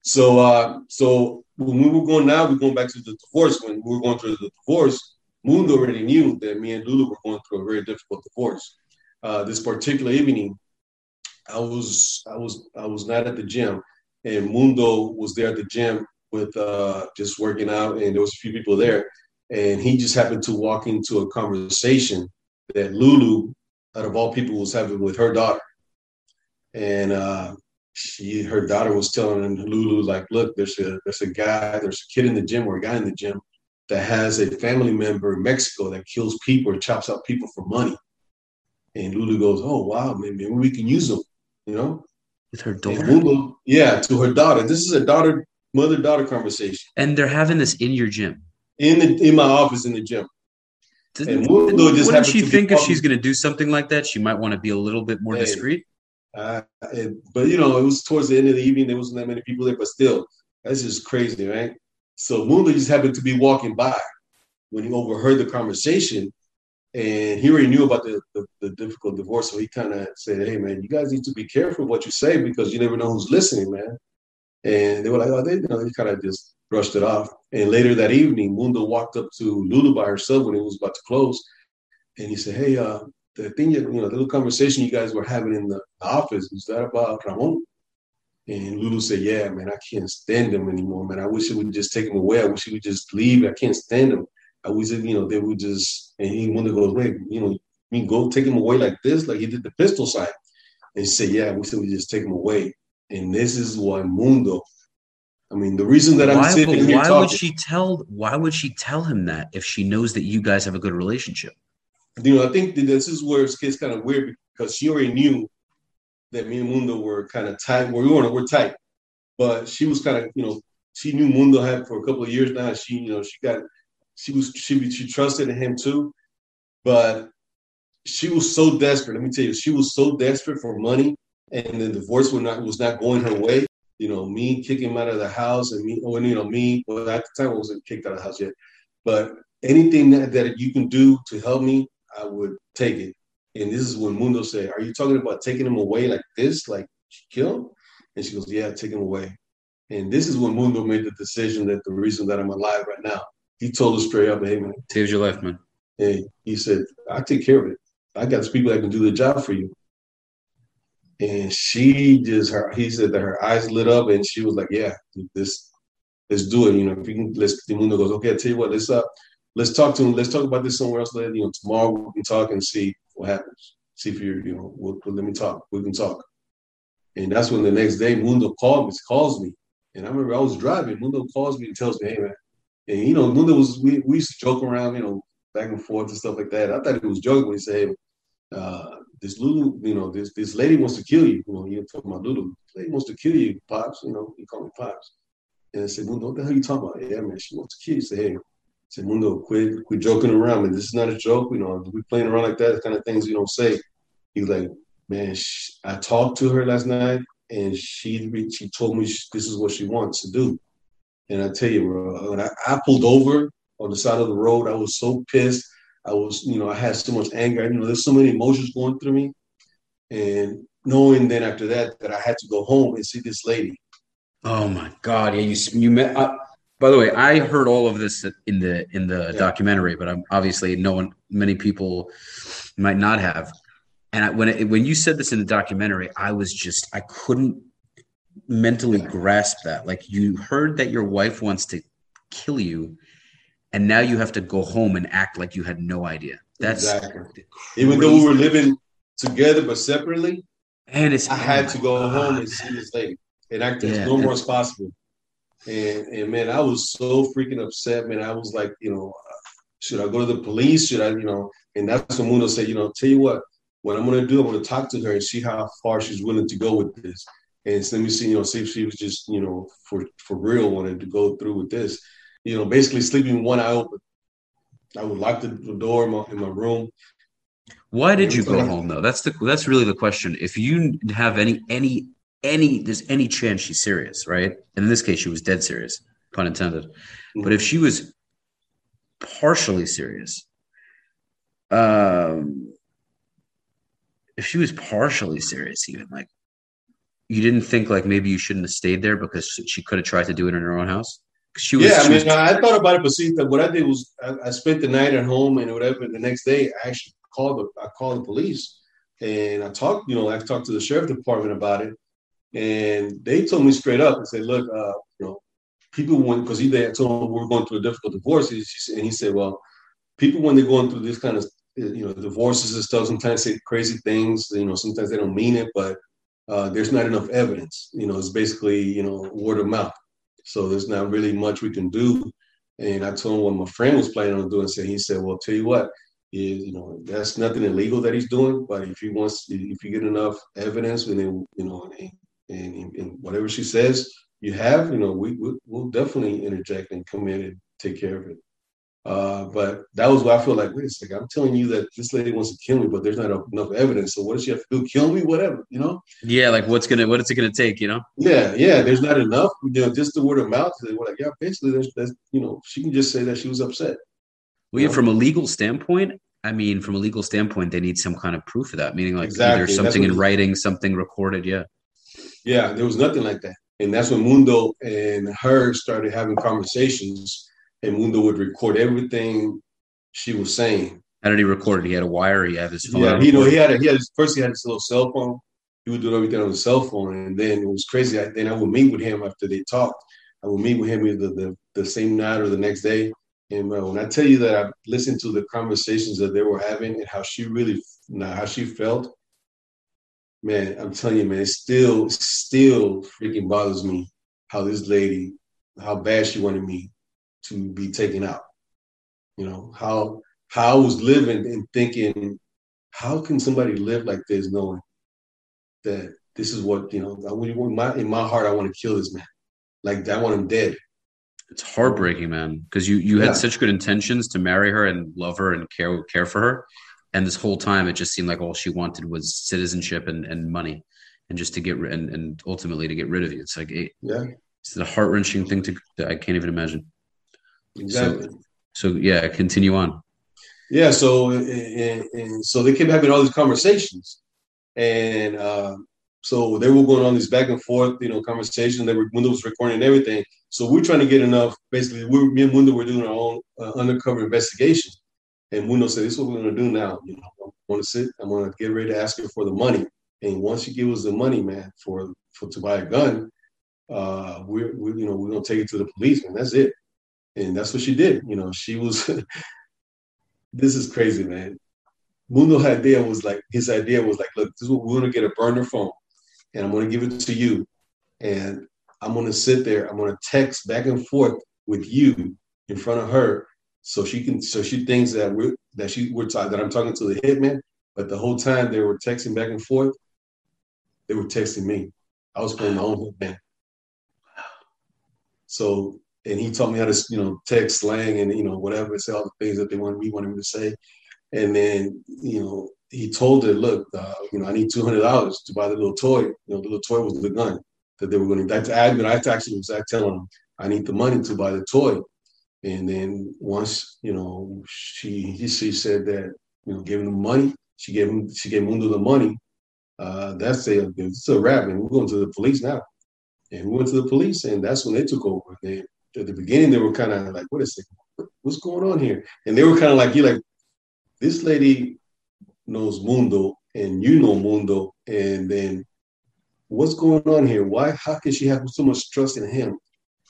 So uh so when we were going now, we're going back to the divorce. When we were going through the divorce, Mundo already knew that me and Lulu were going through a very difficult divorce. Uh, this particular evening, I was I was I was not at the gym, and Mundo was there at the gym with uh, just working out, and there was a few people there and he just happened to walk into a conversation that Lulu, out of all people, was having with her daughter. And uh, she, her daughter was telling Lulu, like, look, there's a there's a guy, there's a kid in the gym or a guy in the gym that has a family member in Mexico that kills people or chops up people for money. And Lulu goes, oh wow, maybe, we can use them, you know. With her daughter. Lulu, yeah, to her daughter. This is a daughter mother daughter conversation. And they're having this in your gym in the in my office in the gym. and wouldn't she think if she's going to do something like that, she might want to be a little bit more discreet? Uh, but you know, it was towards the end of the evening. There wasn't that many people there, but still, that's just crazy, right? So Mundo just happened to be walking by when he overheard the conversation, and he already knew about the, the, the difficult divorce. So he kind of said, "Hey, man, you guys need to be careful what you say because you never know who's listening, man." And they were like, "Oh, they, you know, they kind of just brushed it off. And later that evening, Mundo walked up to Lulu by herself when it was about to close, and he said, "Hey, uh, the thing, you know, the little conversation you guys were having in the office was that about Ramon?" And Lulu said, "Yeah, man, I can't stand him anymore, man. I wish it would just take him away. I wish he would just leave. I can't stand him. I wish, you know, they would just." And he Mundo goes, "Wait, you know, me go take him away like this, like he did the pistol sign." And he said, "Yeah, we said we just take him away." And this is why Mundo I mean, the reason that I'm why, sitting here why talking, would she tell? Why would she tell him that if she knows that you guys have a good relationship? You know, I think this is where it gets kind of weird because she already knew that me and Mundo were kind of tight. we weren't. we're tight, but she was kind of you know she knew Mundo had for a couple of years now. She you know she got she was she she trusted in him too, but she was so desperate. Let me tell you, she was so desperate for money, and then the divorce was not was not going her way you know, me kicking him out of the house and me, or, you know, me, well, at the time I wasn't kicked out of the house yet, but anything that, that you can do to help me, I would take it. And this is when Mundo said, Are you talking about taking him away like this, like kill him? And she goes, Yeah, take him away. And this is when Mundo made the decision that the reason that I'm alive right now. He told us straight up, Hey, man. Saves your life, man. Hey, he said, I take care of it. I got people that can do the job for you and she just her he said that her eyes lit up and she was like yeah this let's do it you know if you can let's the mundo goes okay i tell you what let's uh let's talk to him let's talk about this somewhere else later you know tomorrow we can talk and see what happens see if you're you know we'll, we'll, let me talk we can talk And that's when the next day Mundo called me, calls me. And I remember I was driving. Mundo calls me and tells me, hey man. And you know, Mundo was we, we used to joke around, you know, back and forth and stuff like that. I thought he was joking when he said, hey, uh, this Lulu, you know, this this lady wants to kill you. You know, you're talking about Lulu. This lady wants to kill you, Pops. You know, he called me Pops. And I said, Mundo, what the hell are you talking about? Yeah, man, she wants to kill you. Said, hey, I said, Mundo, quit, quit joking around, man. This is not a joke. You know, we playing around like that, kind of things you don't say. He was like, man, she, I talked to her last night, and she she told me she, this is what she wants to do. And I tell you, bro, when I, I, pulled over on the side of the road, I was so pissed. I was, you know, I had so much anger. You know, there's so many emotions going through me, and knowing then after that that I had to go home and see this lady. Oh my God! Yeah, you you met. Uh, by the way, I heard all of this in the in the yeah. documentary, but I'm obviously no one, many people might not have. And I, when it, when you said this in the documentary, I was just I couldn't mentally grasp that. Like you heard that your wife wants to kill you, and now you have to go home and act like you had no idea. That's exactly. even though we were living together but separately. And it's I had to go oh, home and see this lady and act as yeah. normal as possible. And and man, I was so freaking upset, man. I was like, you know, should I go to the police? Should I, you know? And that's when Mundo said, you know, tell you what, what I'm going to do, I'm going to talk to her and see how far she's willing to go with this. And so let me see, you know, see if she was just, you know, for for real wanted to go through with this. You know, basically sleeping one eye open. I would lock the, the door in my, in my room. Why did you go home though? That's the that's really the question. If you have any any any there's any chance she's serious, right? And in this case, she was dead serious, pun intended. Mm-hmm. But if she was partially serious, um, if she was partially serious, even like you didn't think like maybe you shouldn't have stayed there because she could have tried to do it in her own house. She was, yeah, I mean, was, I thought about it, but see, what I did was I, I, spent the night at home and whatever. The next day, I actually called the I called the police and I talked, you know, I talked to the sheriff department about it, and they told me straight up and said, look, uh, you know, people went because he they told him we are going through a difficult divorce, and he said, well, people when they're going through this kind of you know divorces and stuff sometimes say crazy things you know sometimes they don't mean it but uh, there's not enough evidence you know it's basically you know word of mouth so there's not really much we can do. And i told him what my friend was planning on doing. So he said well tell you what is you know that's nothing illegal that he's doing but if he wants if you get enough evidence and then you know and, and, and whatever she says you have you know we, we will definitely interject and come in and take care of it uh, but that was what I feel like. Wait a second, I'm telling you that this lady wants to kill me, but there's not enough evidence. So what does she have to do? Kill me? Whatever, you know? Yeah, like what's gonna what is it gonna take? You know? Yeah, yeah. There's not enough. You know, just the word of mouth. They were like, yeah, basically, there's, there's you know, she can just say that she was upset. Well, yeah, from a legal standpoint, I mean, from a legal standpoint, they need some kind of proof of that, meaning like exactly. either something in writing, something recorded. Yeah. Yeah, there was nothing like that, and that's when Mundo and her started having conversations and Mundo would record everything she was saying. How did he record it? He had a wire. He had his phone. Yeah, you know, he had a, he had his, first he had his little cell phone. He would do everything on his cell phone, and then it was crazy. I, then I would meet with him after they talked. I would meet with him either the, the same night or the next day. And uh, when I tell you that I listened to the conversations that they were having and how she really, how she felt, man, I'm telling you, man, it still, still freaking bothers me how this lady, how bad she wanted me to be taken out. You know, how how I was living and thinking, how can somebody live like this knowing that this is what, you know, in my, in my heart, I want to kill this man. Like I want him dead. It's heartbreaking, man, because you you yeah. had such good intentions to marry her and love her and care care for her, and this whole time it just seemed like all she wanted was citizenship and, and money, and just to get rid and, and ultimately to get rid of you. It's like it, yeah, it's a heart wrenching thing to I can't even imagine. Exactly. So, so yeah, continue on. Yeah. So and, and, so they kept having all these conversations, and uh, so they were going on this back and forth, you know, conversation. They were Mundo was recording and everything. So we're trying to get enough. Basically, we me and Mundo were doing our own uh, undercover investigation, and Mundo said, "This is what we're going to do now. You know, I'm going to sit. I'm going to get ready to ask her for the money, and once you give us the money, man, for for to buy a gun, uh, we're, we you know we're going to take it to the police, man. That's it." And that's what she did. You know, she was. *laughs* this is crazy, man. Mundo idea was like his idea was like, look, this is what we're gonna get a burner phone, and I'm going to give it to you, and I'm going to sit there. I'm going to text back and forth with you in front of her, so she can, so she thinks that we're that she we're talking that I'm talking to the hitman, but the whole time they were texting back and forth, they were texting me. I was playing my own hitman. So and he taught me how to, you know, text slang and you know whatever, say all the things that they wanted me wanted me to say. And then, you know, he told her, look, uh, you know, I need two hundred dollars to buy the little toy. You know, the little toy was the gun that they were going to. That's I, I actually was telling him I need the money to buy the toy. And then once, you know, she she said that, you know, gave him the money. She gave him she gave Mundo the money. Uh, that's a it's a wrap, and we're going to the police now. And we went to the police, and that's when they took over. At the beginning they were kind of like, "What is it? What's going on here?" And they were kind of like, "You like this lady knows Mundo and you know Mundo, and then what's going on here? Why? How can she have so much trust in him?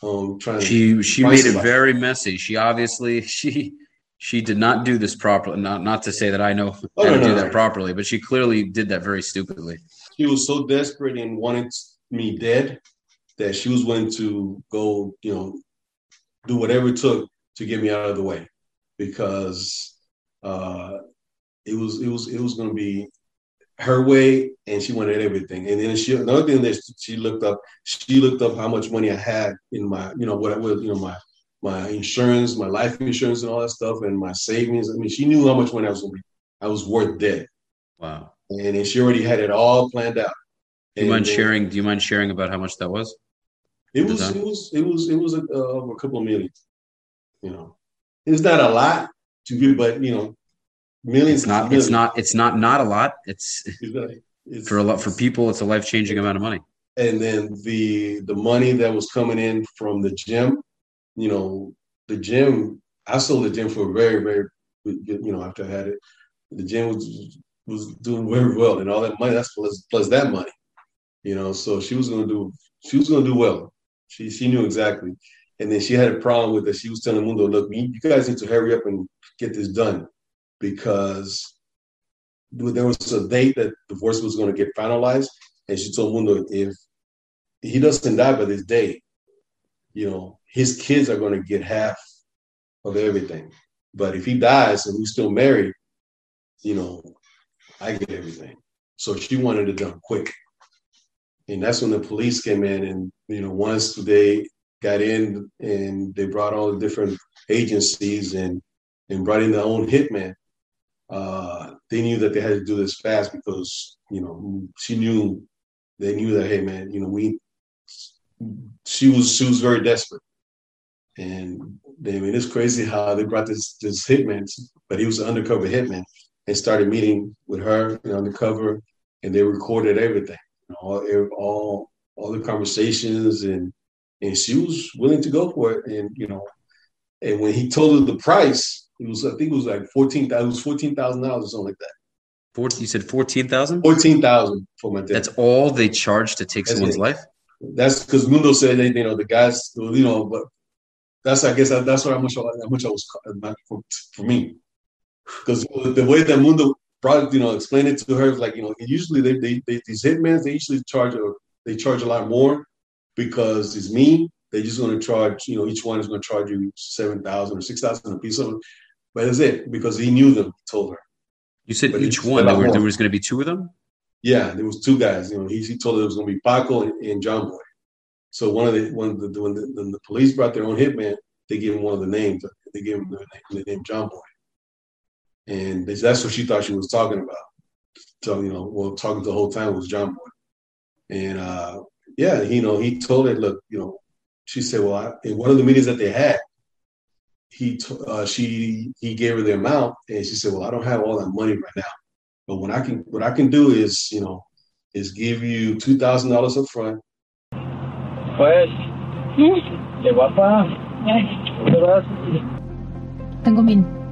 Um, trying she she made it very messy. She obviously *laughs* she she did not do this properly. Not not to say that I know oh, how no, to no, do no. that properly, but she clearly did that very stupidly. She was so desperate and wanted me dead that she was willing to go, you know, do whatever it took to get me out of the way because uh, it was it was it was going to be her way, and she wanted everything. And then she another thing that she looked up, she looked up how much money I had in my you know what I was you know my my insurance, my life insurance, and all that stuff, and my savings. I mean, she knew how much money I was going to be. I was worth dead. Wow. And then she already had it all planned out. Do you and mind then, sharing? Do you mind sharing about how much that was? It was, it was it was it was a, uh, a couple of millions. You know, it's not a lot to be, but you know, millions. It's not. Millions. It's not. It's not. Not a lot. It's, it's for a lot for people. It's a life changing amount of money. And then the the money that was coming in from the gym, you know, the gym. I sold the gym for a very very, you know, after I had it, the gym was was doing very well, and all that money. That's plus plus that money, you know. So she was gonna do. She was gonna do well. She she knew exactly. And then she had a problem with it. She was telling Mundo, look, you guys need to hurry up and get this done because there was a date that divorce was going to get finalized. And she told Mundo, if he doesn't die by this date, you know, his kids are going to get half of everything. But if he dies and we still married, you know, I get everything. So she wanted it done quick. And that's when the police came in and, you know, once they got in and they brought all the different agencies and and brought in their own hitman. Uh, they knew that they had to do this fast because you know she knew they knew that hey man you know we she was she was very desperate and they, I mean it's crazy how they brought this this hitman but he was an undercover hitman and started meeting with her you know, undercover and they recorded everything all all all the conversations and and she was willing to go for it. And you know, and when he told her the price, it was I think it was like fourteen. It was fourteen thousand dollars or something like that. 14, you said fourteen thousand. Fourteen thousand for my dad. That's all they charge to take that's someone's it. life. That's because Mundo said that you know the guys, you know, but that's I guess that's what how much how much I was uh, for, for me because the way that Mundo brought you know explained it to her like you know usually they, they, they these hitmen they usually charge a, they charge a lot more because it's me. They're just going to charge, you know, each one is going to charge you 7,000 or 6,000 a piece of it. But that's it because he knew them, he told her. You said but each one, there, were, there was going to be two of them? Yeah, there was two guys. You know, he, he told her it was going to be Paco and, and John Boy. So one of the one of the when the, when the police brought their own hitman, they gave him one of the names. They gave him the name, the name John Boy, and that's what she thought she was talking about. So you know, well, talking the whole time was John Boy, and uh, yeah, you know, he told her, look, you know, she said, well, I, in one of the meetings that they had, he t- uh, she he gave her the amount, and she said, well, I don't have all that money right now, but what I can what I can do is, you know, is give you two thousand dollars up front. Pues, de guapa. Tengo mil.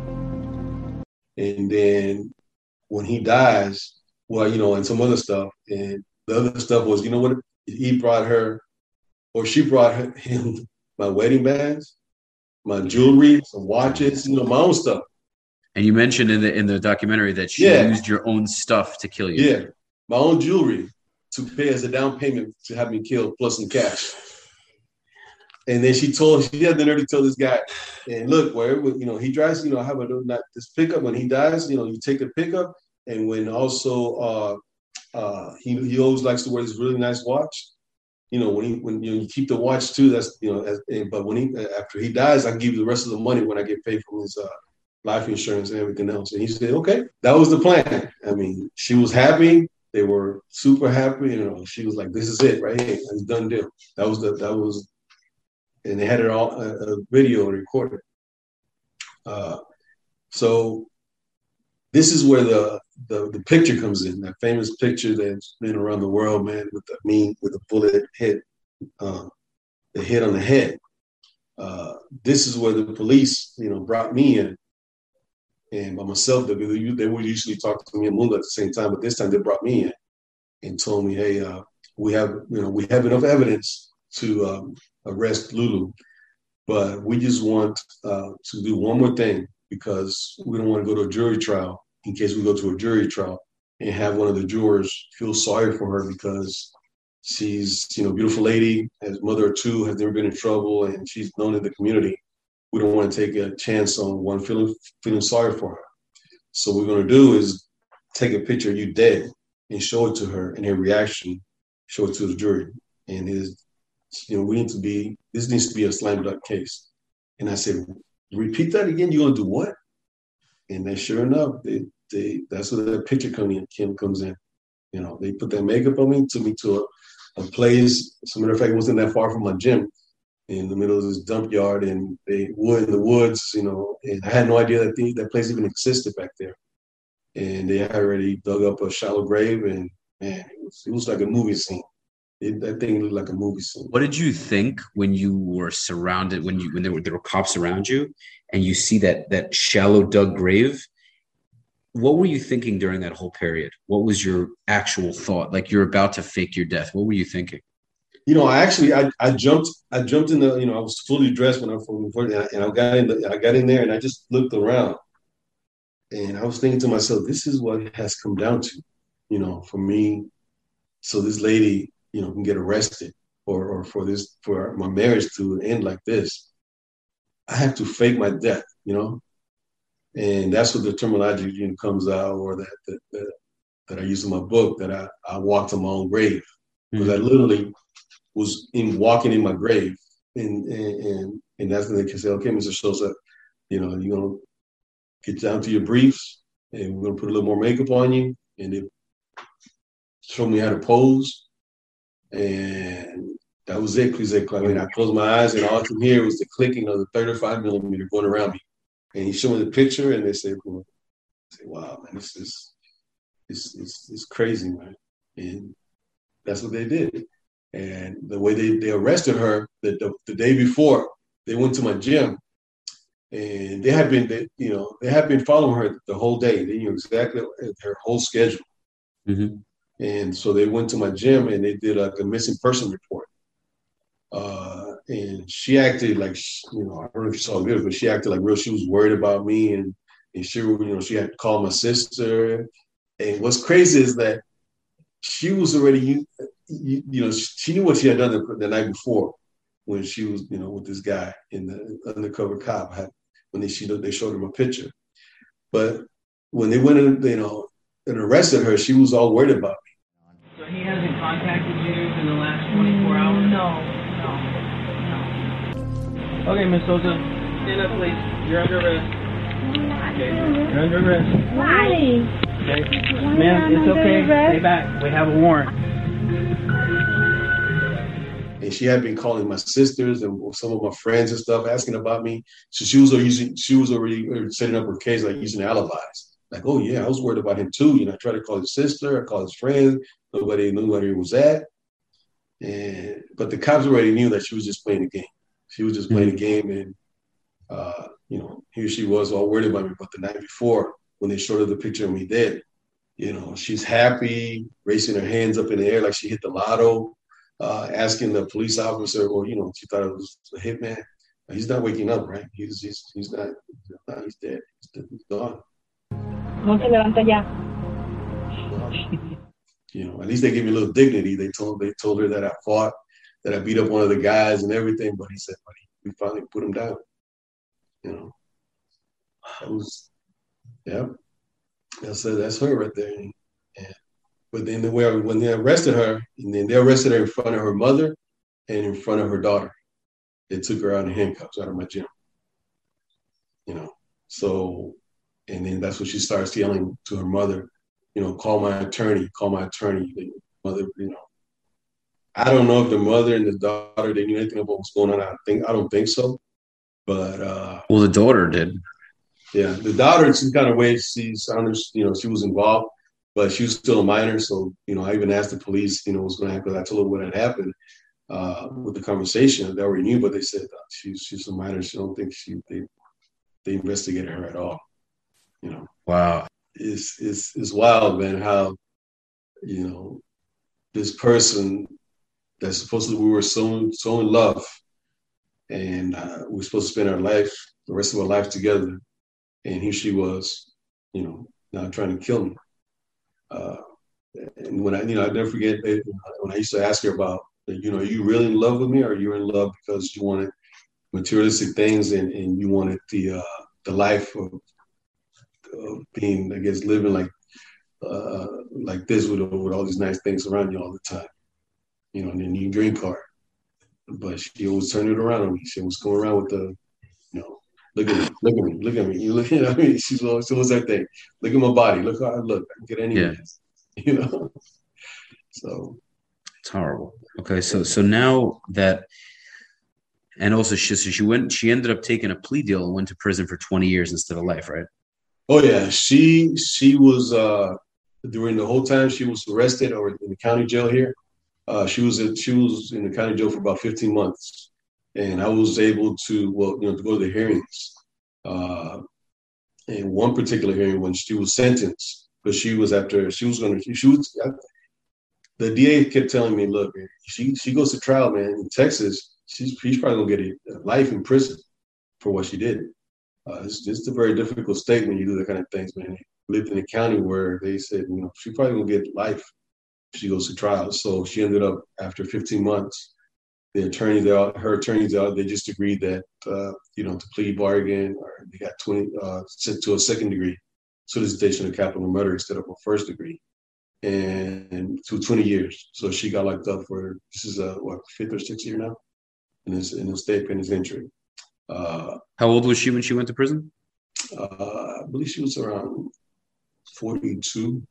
And then when he dies, well, you know, and some other stuff, and the other stuff was, you know what? he brought her, or she brought *laughs* him my wedding bands, my jewelry, some watches, you know, my own stuff. And you mentioned in the in the documentary that she yeah. used your own stuff to kill you. Yeah, my own jewelry. to pay as a down payment to have me killed plus some cash. And then she told she had the nerve to tell this guy, and look, where you know he drives, you know, I have a not this pickup. When he dies, you know, you take the pickup, and when also uh, uh, he he always likes to wear this really nice watch. You know, when he when you, know, you keep the watch too, that's you know. As, but when he after he dies, I give you the rest of the money when I get paid from his uh, life insurance and everything else. And he said, okay, that was the plan. I mean, she was happy. They were super happy. You know, she was like, this is it right here. It's done deal. That was the, that was, and they had it all, a, a video recorded. Uh, so this is where the, the, the picture comes in, that famous picture that's been around the world, man, with the me with the bullet hit, um, the hit on the head. Uh, this is where the police, you know, brought me in and by myself, they, they would usually talk to me and Mundo at the same time, but this time they brought me in and told me, "Hey, uh, we have you know we have enough evidence to um, arrest Lulu, but we just want uh, to do one more thing because we don't want to go to a jury trial in case we go to a jury trial and have one of the jurors feel sorry for her because she's you know beautiful lady, has mother or two, has never been in trouble, and she's known in the community." we don't want to take a chance on one feeling feeling sorry for her. So what we're going to do is take a picture of you dead and show it to her, and her reaction, show it to the jury. And his, you know, we need to be. This needs to be a slam dunk case. And I said, repeat that again. You're to do what? And then, sure enough, they, they that's where that picture coming in. Kim comes in. You know, they put that makeup on me, took me to a, a place. As a matter of fact, it wasn't that far from my gym in the middle of this dump yard and they wood in the woods, you know, and I had no idea that the, that place even existed back there. And they had already dug up a shallow grave and man, it was, it was like a movie scene. It, that thing looked like a movie scene. What did you think when you were surrounded, when you when there were there were cops around you, and you see that that shallow dug grave? What were you thinking during that whole period? What was your actual thought? Like you're about to fake your death. What were you thinking? you know, I actually I, I jumped I jumped in the you know I was fully dressed when I from and I got in the, I got in there and I just looked around and I was thinking to myself, this is what it has come down to, you know, for me. So this lady, you know, can get arrested or or for this for my marriage to end like this. I have to fake my death, you know, and that's what the terminology you know, comes out or that, that that that I use in my book that I I walked on my own grave because mm-hmm. I literally was in walking in my grave. And and and, and that's when they can say, okay, Mr. Sosa, you know, you're gonna get down to your briefs and we're gonna put a little more makeup on you. And they showed me how to pose. And that was it, because I mean, I closed my eyes and all I could hear was the clicking of the 35 millimeter going around me. And he showed me the picture and they said, well, said wow, man, this is it's, it's, it's crazy, man. And that's what they did. And the way they, they arrested her the, the, the day before, they went to my gym and they had been, they, you know, they had been following her the whole day. They knew exactly her whole schedule. Mm-hmm. And so they went to my gym and they did like a missing person report. Uh, and she acted like, you know, I don't know if you saw the but she acted like real. She was worried about me and, and she, you know, she had to call my sister. And what's crazy is that she was already you, you know, she knew what she had done the, the, night before when she was, you know, with this guy in the undercover cop. Had, when they she they showed him a picture, but when they went in, you know, and arrested her, she was all worried about Okay, Miss Sosa, stand up, please. You're under arrest. Okay, you're under arrest. Why? Okay, ma'am, it's okay. Stay back. We have a warrant and she had been calling my sisters and some of my friends and stuff asking about me. So she was using, she was already uh, setting up her case like using alibis. Like, oh yeah, I was worried about him too. You know, I tried to call his sister, I called his friend. Nobody knew where he was at. And but the cops already knew that she was just playing a game. She was just playing a mm-hmm. game, and uh, you know, here she was all worried about me. But the night before, when they showed her the picture of me dead, you know, she's happy, raising her hands up in the air like she hit the lotto uh, asking the police officer, or you know, she thought it was a hitman. He's not waking up, right? He's he's he's not. He's dead. He's, he's gone. No se levanta ya. you know, at least they gave me a little dignity. They told they told her that I fought, that I beat up one of the guys and everything. But he said, but we finally put him down. You know, that was, yeah. I said that's her right there. And, but then the way when they arrested her, and then they arrested her in front of her mother and in front of her daughter. They took her out in handcuffs out of my gym. You know, so and then that's when she starts yelling to her mother, you know, call my attorney, call my attorney. The mother, you know. I don't know if the mother and the daughter they knew anything about what's going on. I think I don't think so. But uh well the daughter did. Yeah, the daughter, she's kind of way she's you know, she was involved, but she was still a minor. So, you know, I even asked the police, you know, what's going to happen. I told her what had happened uh, with the conversation. that already knew, but they said she's she's a minor. She don't think she they they investigated her at all. You know. Wow. It's it's it's wild, man. How you know this person that supposedly we were so so in love, and uh, we are supposed to spend our life, the rest of our life together, and here she was, you know, now trying to kill me. Uh, and when I, you know, I never forget when I used to ask her about, you know, are you really in love with me, or are you in love because you wanted materialistic things and, and you wanted the uh, the life of, of being, I guess, living like uh, like this with with all these nice things around you all the time, you know, and then your green card. But she always turned it around on me. She was going around with the, you know, look at me, look at me, look at me. You look at me. She's always, always that thing. Look at my body. Look how I look. I can get anything. Yeah. *laughs* You know. So it's horrible. Okay, so so now that and also she so she went she ended up taking a plea deal and went to prison for 20 years instead of life, right? Oh yeah, she she was uh during the whole time she was arrested or in the county jail here. Uh, she was in, she was in the county jail for about 15 months and I was able to well, you know, to go to the hearings. Uh, in one particular hearing when she was sentenced, because she was after she was going to she was. The DA kept telling me, "Look, she she goes to trial, man, in Texas. She's she's probably gonna get a life in prison for what she did. Uh, it's just a very difficult state when you do that kind of things, man. lived in a county where they said, you know, she probably gonna get life if she goes to trial. So she ended up after 15 months the attorney, her attorneys, they just agreed that, uh, you know, to plead bargain or they got 20, uh, sent to a second degree solicitation of capital murder instead of a first degree and to 20 years. So she got locked up for, this is a, what, fifth or sixth year now? And it's in the state penitentiary. Uh, How old was she when she went to prison? Uh, I believe she was around 42.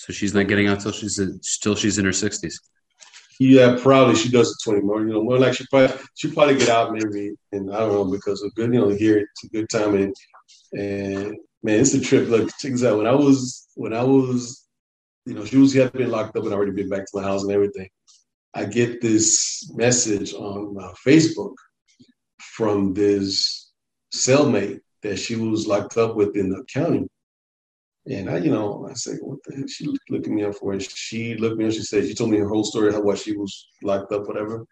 So she's not getting out till she's still she's in her 60s. Yeah, probably she does it twenty more. You know, more like she probably she probably get out maybe, and I don't know because of good. You know, here it's a good time and and man, it's a trip. Look, check this out. When I was when I was, you know, she was had been locked up and already been back to my house and everything. I get this message on Facebook from this cellmate that she was locked up with in the county and I, you know, I said, what the heck? She looked me up for it. She looked me up. She said, she told me her whole story, how why she was locked up, whatever.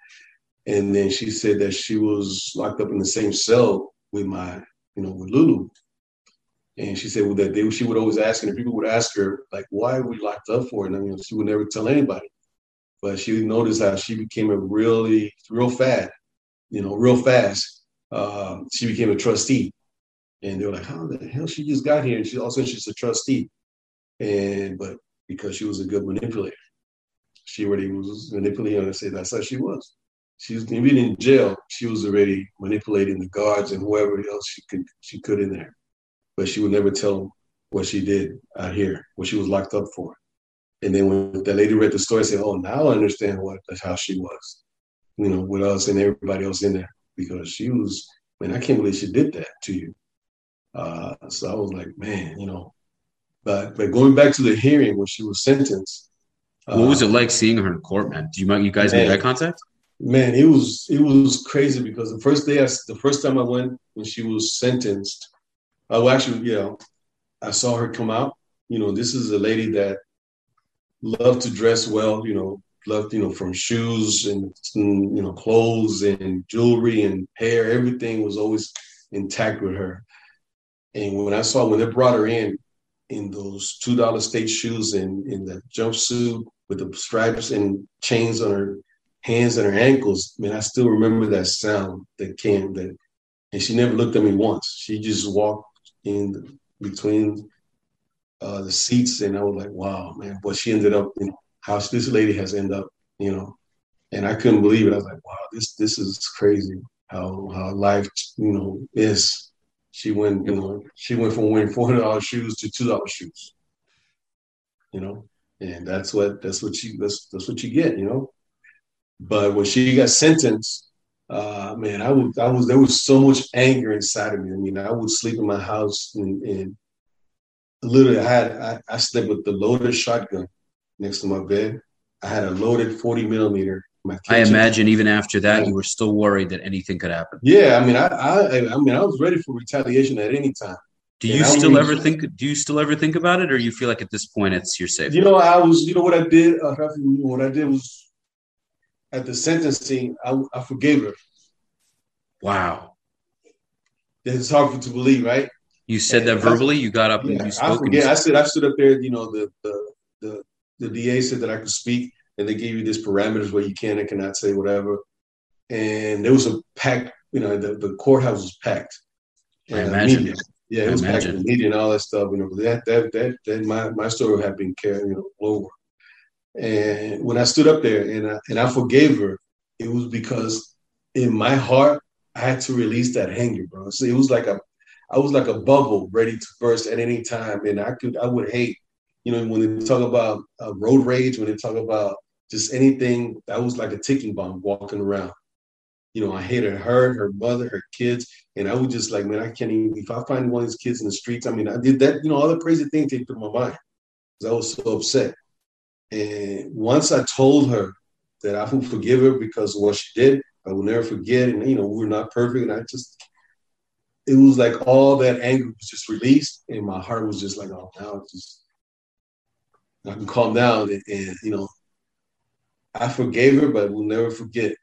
And then she said that she was locked up in the same cell with my, you know, with Lulu. And she said well, that they, she would always ask, and people would ask her, like, why are we locked up for? And I mean, she would never tell anybody. But she noticed how she became a really, real fast, you know, real fast. Uh, she became a trustee and they were like, how the hell she just got here? And she also she's a trustee. And but because she was a good manipulator, she already was manipulating and I said that's how she was. She was even in jail, she was already manipulating the guards and whoever else she could she could in there. But she would never tell what she did out here, what she was locked up for. And then when the lady read the story, I said, Oh, now I understand what that's how she was. You know, with us and everybody else in there. Because she was, man, I can't believe she did that to you. Uh, so I was like, man, you know. But but going back to the hearing when she was sentenced, what was it uh, like seeing her in court, man? Do you you guys man, make eye contact? Man, it was it was crazy because the first day, I, the first time I went when she was sentenced, I well, actually, you know, I saw her come out. You know, this is a lady that loved to dress well. You know, loved you know from shoes and you know clothes and jewelry and hair. Everything was always intact with her. And when I saw when they brought her in, in those two dollar state shoes and in the jumpsuit with the stripes and chains on her hands and her ankles. man, I still remember that sound that came that and she never looked at me once. She just walked in between uh, the seats, and I was like, "Wow, man!" But she ended up, you know, how this lady has ended up, you know, and I couldn't believe it. I was like, "Wow, this this is crazy." How how life, you know, is. She went, you know, she went from wearing four hundred dollars shoes to two dollars shoes. You know, and that's what that's what she that's that's what you get, you know. But when she got sentenced, uh, man, I was, I was, there was so much anger inside of me. I mean, I would sleep in my house and, and literally, I had, I, I, slept with the loaded shotgun next to my bed. I had a loaded 40 millimeter. I imagine even after that, you were still worried that anything could happen. Yeah, I mean, I, I, I mean, I was ready for retaliation at any time. Do you still ever think? Do you still ever think about it, or you feel like at this point it's you're safe? You know, I was. You know what I did? Uh, what I did was at the sentencing, I, I forgave her. Wow. It's hard for to believe, right? You said and that verbally. You got up yeah, and you spoke. I forget. I said I stood up there. You know, the, the the the DA said that I could speak, and they gave you these parameters where you can and cannot say whatever. And there was a packed. You know, the, the courthouse was packed. I imagine. Media. Yeah, it was packed with media and all that stuff. You know, that that that that my my story had been carried you know over. And when I stood up there and I, and I forgave her, it was because in my heart, I had to release that anger, bro. So it was like a, I was like a bubble ready to burst at any time. And I could, I would hate, you know, when they talk about uh, road rage, when they talk about just anything, that was like a ticking bomb walking around. You know, I hated her, her mother, her kids. And I was just like, man, I can't even, if I find one of these kids in the streets, I mean, I did that, you know, all the crazy things came through my mind because I was so upset. And once I told her that I would forgive her because of what she did, I will never forget. And you know, we're not perfect. And I just it was like all that anger was just released, and my heart was just like, oh, now just I can calm down. And, and you know, I forgave her, but will never forget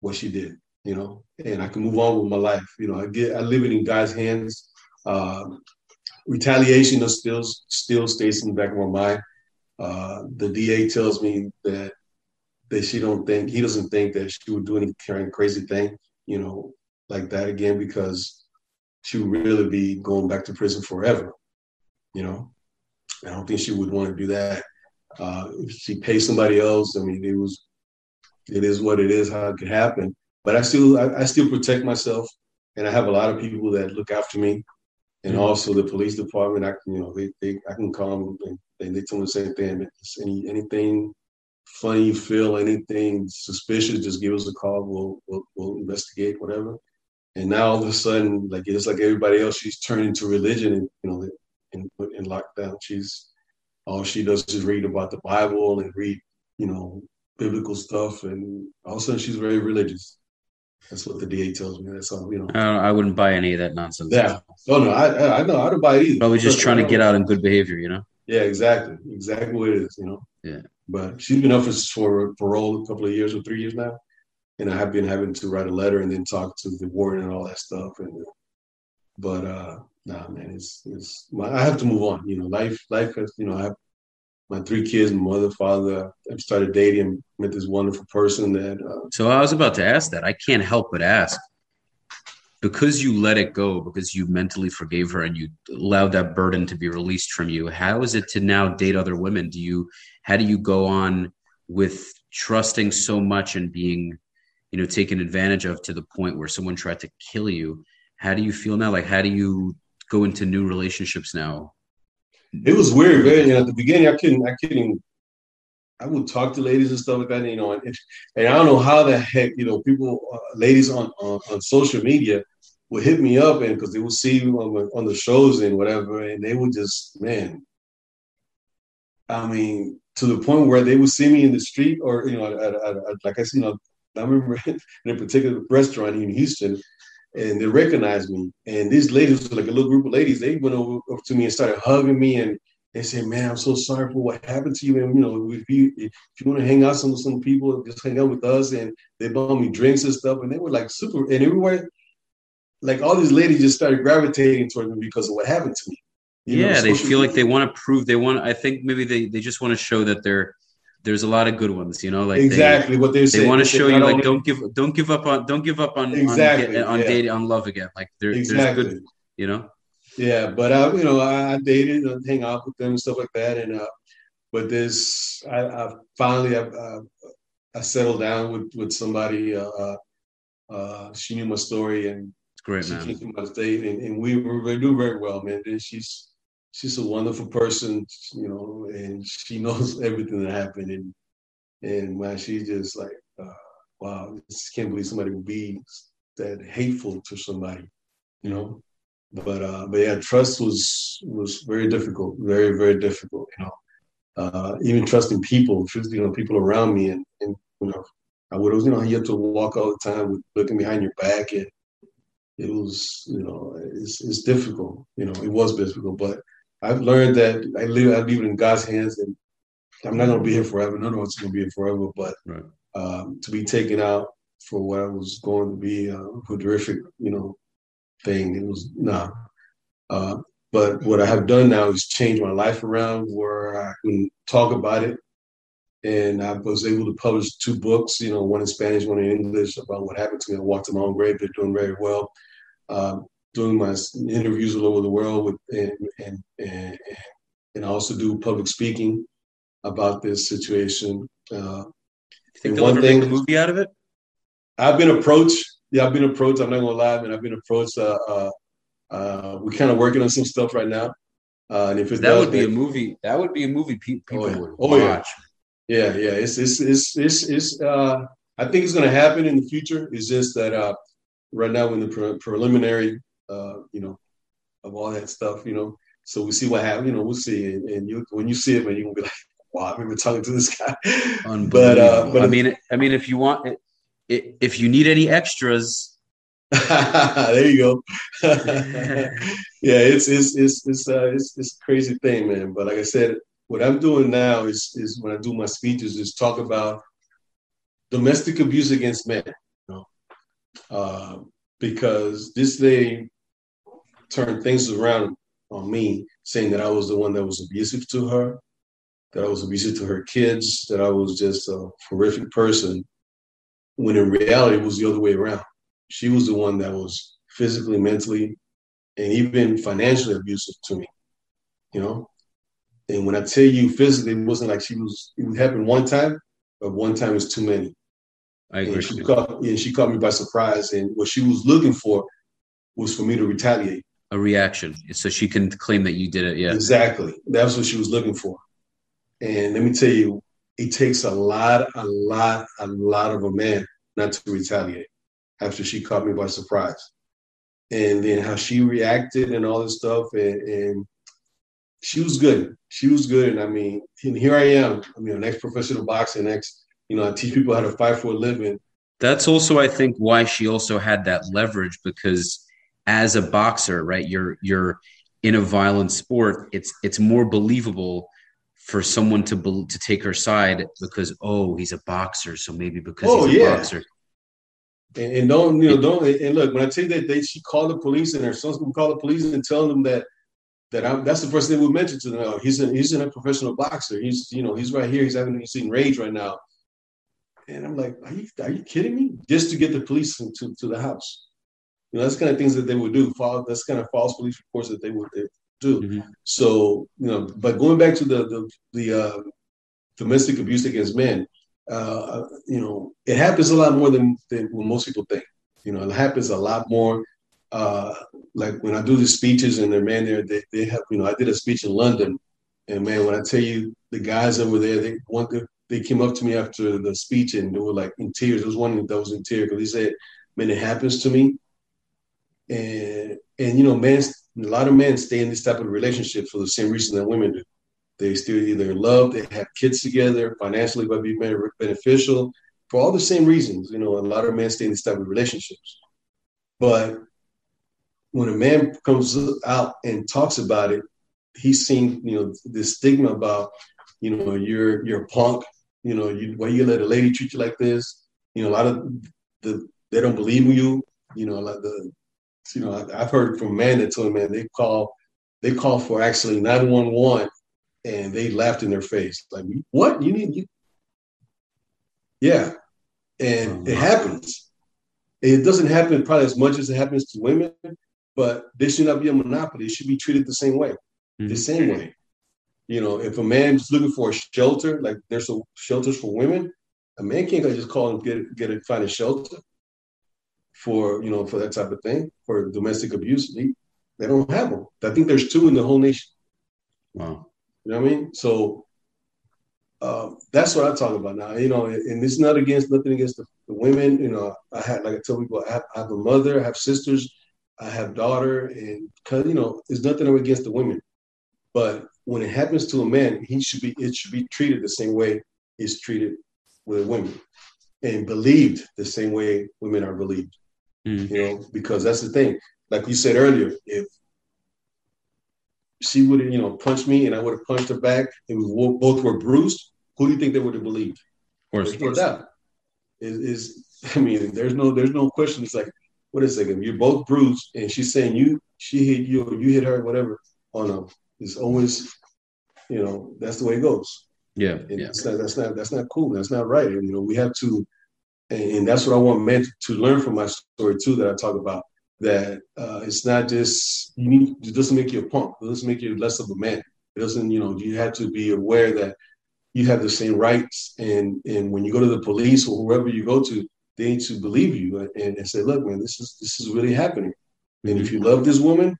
what she did. You know, and I can move on with my life. You know, I get I live it in God's hands. Uh, retaliation still still stays in the back of my mind. Uh, the DA tells me that that she don't think he doesn't think that she would do any kind crazy thing, you know, like that again because she would really be going back to prison forever. You know, I don't think she would want to do that. Uh, if she pays somebody else, I mean, it was, it is what it is, how it could happen. But I still, I, I still protect myself, and I have a lot of people that look after me, and mm-hmm. also the police department. I, can, you know, they, they, I can call them and and they told me the same thing. Any anything funny you feel, anything suspicious, just give us a call. We'll we'll, we'll investigate whatever. And now all of a sudden, like it's like everybody else, she's turned into religion and you know put in lockdown. She's all she does is read about the Bible and read you know biblical stuff, and all of a sudden she's very religious. That's what the DA tells me. That's all you know. I, I wouldn't buy any of that nonsense. Yeah. Oh no, I I know I don't buy it either. Probably just trying to get out in good behavior, you know. Yeah, exactly. Exactly what it is, you know. Yeah. But she's been up for parole a couple of years or three years now. And I have been having to write a letter and then talk to the warden and all that stuff. And but uh nah man, it's it's my, I have to move on. You know, life life has, you know, I have my three kids, my mother, father. I've started dating, met this wonderful person that uh, So I was about to ask that. I can't help but ask because you let it go, because you mentally forgave her and you allowed that burden to be released from you, how is it to now date other women? Do you, how do you go on with trusting so much and being, you know, taken advantage of to the point where someone tried to kill you? How do you feel now? Like, how do you go into new relationships now? It was weird, man. You know, at the beginning, I couldn't, I couldn't, I would talk to ladies and stuff like that, you know, and, and I don't know how the heck, you know, people, uh, ladies on, on, on social media would hit me up and because they would see me on the, on the shows and whatever, and they would just man. I mean, to the point where they would see me in the street, or you know, at, at, at, like I said, you know, I remember *laughs* in a particular restaurant in Houston, and they recognized me. And these ladies, like a little group of ladies, they went over, over to me and started hugging me, and they said, "Man, I'm so sorry for what happened to you. And you know, if you if you want to hang out some some people, just hang out with us." And they bought me drinks and stuff, and they were like super. And everywhere like all these ladies just started gravitating toward me because of what happened to me. yeah, know, they feel like they want to prove they want. I think maybe they they just want to show that they're there's a lot of good ones, you know, like exactly they, what they're saying. They want to show you like only, don't give don't give up on don't give up on exactly, on, on yeah. dating on love again. Like there, exactly. there's good, you know. Yeah, but I you know I, I dated and hang out with them and stuff like that, and uh, but this I, I finally I, I, I, settled down with with somebody. Uh, uh, uh she knew my story and it's great, she man. came to my state, and, and we were do very well, man. And she's she's a wonderful person, you know, and she *laughs* knows everything that happened. And and man, she just like, uh, wow, I just can't believe somebody would be that hateful to somebody, you know. But uh, but yeah, trust was was very difficult, very very difficult, you know. Uh, even trusting people, trusting you know, people around me, and, and you know, I would, you know, you have to walk all the time with looking behind your back, and it was, you know, it's, it's difficult, you know, it was difficult, but I've learned that I leave I leave it in God's hands, and I'm not going to be here forever. None of us going to be here forever. But right. um, to be taken out for what I was going to be a horrific, you know, thing, it was nah. Uh, but what I have done now is change my life around where I can talk about it. And I was able to publish two books, you know, one in Spanish, one in English about what happened to me. I walked in my own grave. They're doing very well. Um, doing my interviews all over the world with and and and, and I also do public speaking about this situation. Uh, think they'll ever thing, make a movie out of it? I've been approached. Yeah, I've been approached. I'm not gonna lie, man. I've been approached. Uh, uh, uh, we're kind of working on some stuff right now. Uh, and if that does, would be a movie. That would be a movie people oh, yeah. would oh, watch. Yeah, yeah. It's it's it's it's, it's uh, I think it's gonna happen in the future. It's just that uh, right now, in the pre- preliminary uh, you know, of all that stuff, you know. So we see what happens, you know, we'll see. And, and you, when you see it, man, you're gonna be like, *laughs* wow, I remember talking to this guy. but, uh, but I mean, I mean, if you want, if you need any extras, *laughs* there you go. *laughs* yeah, it's it's it's it's uh, it's it's a crazy thing, man. But like I said, what I'm doing now is is when I do my speeches is talk about domestic abuse against men. You know? uh, because this lady turned things around on me, saying that I was the one that was abusive to her, that I was abusive to her kids, that I was just a horrific person, when in reality it was the other way around. She was the one that was physically, mentally, and even financially abusive to me, you know? And when I tell you physically, it wasn't like she was, it happened one time, but one time is too many. I agree. And she, caught, and she caught me by surprise. And what she was looking for was for me to retaliate a reaction so she can claim that you did it yeah. Exactly. That's what she was looking for. And let me tell you it takes a lot a lot a lot of a man not to retaliate after she caught me by surprise. And then how she reacted and all this stuff and, and she was good. She was good and i mean and here i am. I mean an ex-professional boxer next you know i teach people how to fight for a living. That's also i think why she also had that leverage because as a boxer, right? You're you're in a violent sport. It's it's more believable for someone to be, to take her side because oh he's a boxer, so maybe because oh, he's a yeah. boxer. And, and, don't you know don't and look when I tell you that they she called the police and her son's gonna call the police and tell them that that I'm, that's the first thing we mentioned to them. Oh, he's a, he's a professional boxer. He's you know he's right here. He's having he's in rage right now. And I'm like, are you are you kidding me? Just to get the police to, to the house. You know, that's kind of things that they would do. That's kind of false police reports that they would do. Mm-hmm. So, you know, but going back to the the, the uh, domestic abuse against men, uh, you know, it happens a lot more than, than what most people think. You know, it happens a lot more. Uh, like when I do the speeches and they're man there, they, they have, you know, I did a speech in London and man, when I tell you the guys over there, they want to, they came up to me after the speech and they were like in tears. There was one that was in tears because he said, man, it happens to me and and you know, men, a lot of men stay in this type of relationship for the same reason that women do. They still either love, they have kids together, financially by be beneficial, for all the same reasons. You know, a lot of men stay in this type of relationships. But when a man comes out and talks about it, he's seen you know, this stigma about, you know, you're you're a punk, you know, you why you let a lady treat you like this? You know, a lot of the they don't believe in you. You know, like the you know, I've heard from told man, they call they called for actually 911 and they laughed in their face. Like, what? You need you? Yeah. And it happens. It doesn't happen probably as much as it happens to women, but this should not be a monopoly. It should be treated the same way. Mm-hmm. The same way. You know, if a man's looking for a shelter, like there's some shelters for women, a man can't just call and get get it, find a shelter for you know for that type of thing for domestic abuse. They, they don't have them. I think there's two in the whole nation. Wow. You know what I mean? So uh, that's what I talk about now. You know, and, it's not against nothing against the, the, women. You know, I had like I tell people, I have, I have, a mother, I have sisters, I have daughter, and cause you know, it's nothing against the women. But when it happens to a man, he should be it should be treated the same way it's treated with women, and believed the same way women are believed. Mm. You know, because that's the thing. Like you said earlier, if she would have, you know, punched me and I would have punched her back and we both were bruised, who do you think they would have believed? Of course. There's no doubt. Is, is *laughs* I mean, there's no there's no question. It's like, what is it? You're both bruised, and she's saying you she hit you or you hit her, whatever. Oh no, it's always, you know, that's the way it goes. Yeah, and yeah. That's not that's not that's not cool. That's not right. And you know, we have to, and, and that's what I want men to learn from my story too. That I talk about that uh, it's not just you need it doesn't make you a punk. It doesn't make you less of a man. It doesn't, you know, you have to be aware that you have the same rights. And and when you go to the police or whoever you go to, they need to believe you and, and say, look, man, this is this is really happening. And if you love this woman,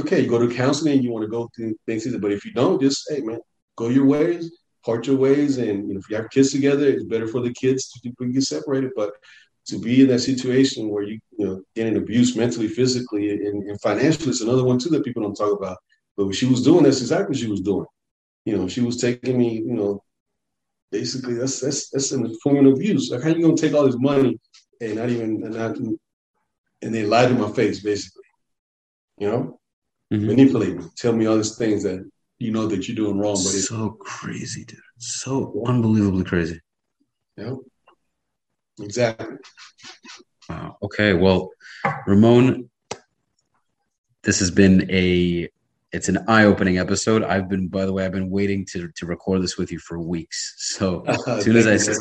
okay, you go to counseling you want to go through things. But if you don't, just hey, man, go your ways, part your ways, and you know, if you have kids together, it's better for the kids to get separated. But to be in that situation where you you know getting abused mentally, physically, and, and financially is another one too that people don't talk about. But she was doing, that's exactly what she was doing. You know, she was taking me. You know, basically that's that's that's a form of abuse. Like how you gonna take all this money and not even and not and they lied to my face, basically. You know, mm-hmm. manipulate me, tell me all these things that you know that you're doing wrong. But it's so crazy, dude. So unbelievably crazy. Yeah. Exactly. Wow. Okay. Well, Ramon, this has been a it's an eye-opening episode. I've been, by the way, I've been waiting to to record this with you for weeks. So *laughs* as soon as I said,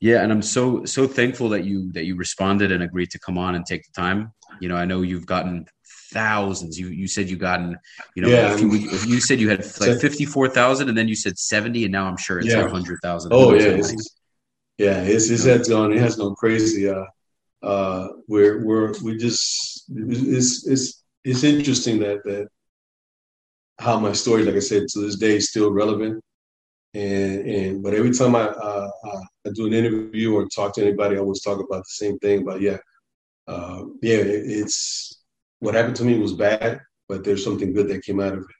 yeah, and I'm so so thankful that you that you responded and agreed to come on and take the time. You know, I know you've gotten thousands. You you said you gotten, you know, yeah. few, you said you had like fifty four thousand, and then you said seventy, and now I'm sure it's yeah. hundred thousand. Oh yeah, yeah, his his head's gone. It has gone crazy. Uh, uh, we're we're we just it's it's it's interesting that that how my story, like I said, to this day is still relevant. And and but every time I uh, I do an interview or talk to anybody, I always talk about the same thing. But yeah, uh, yeah, it, it's what happened to me was bad, but there's something good that came out of it.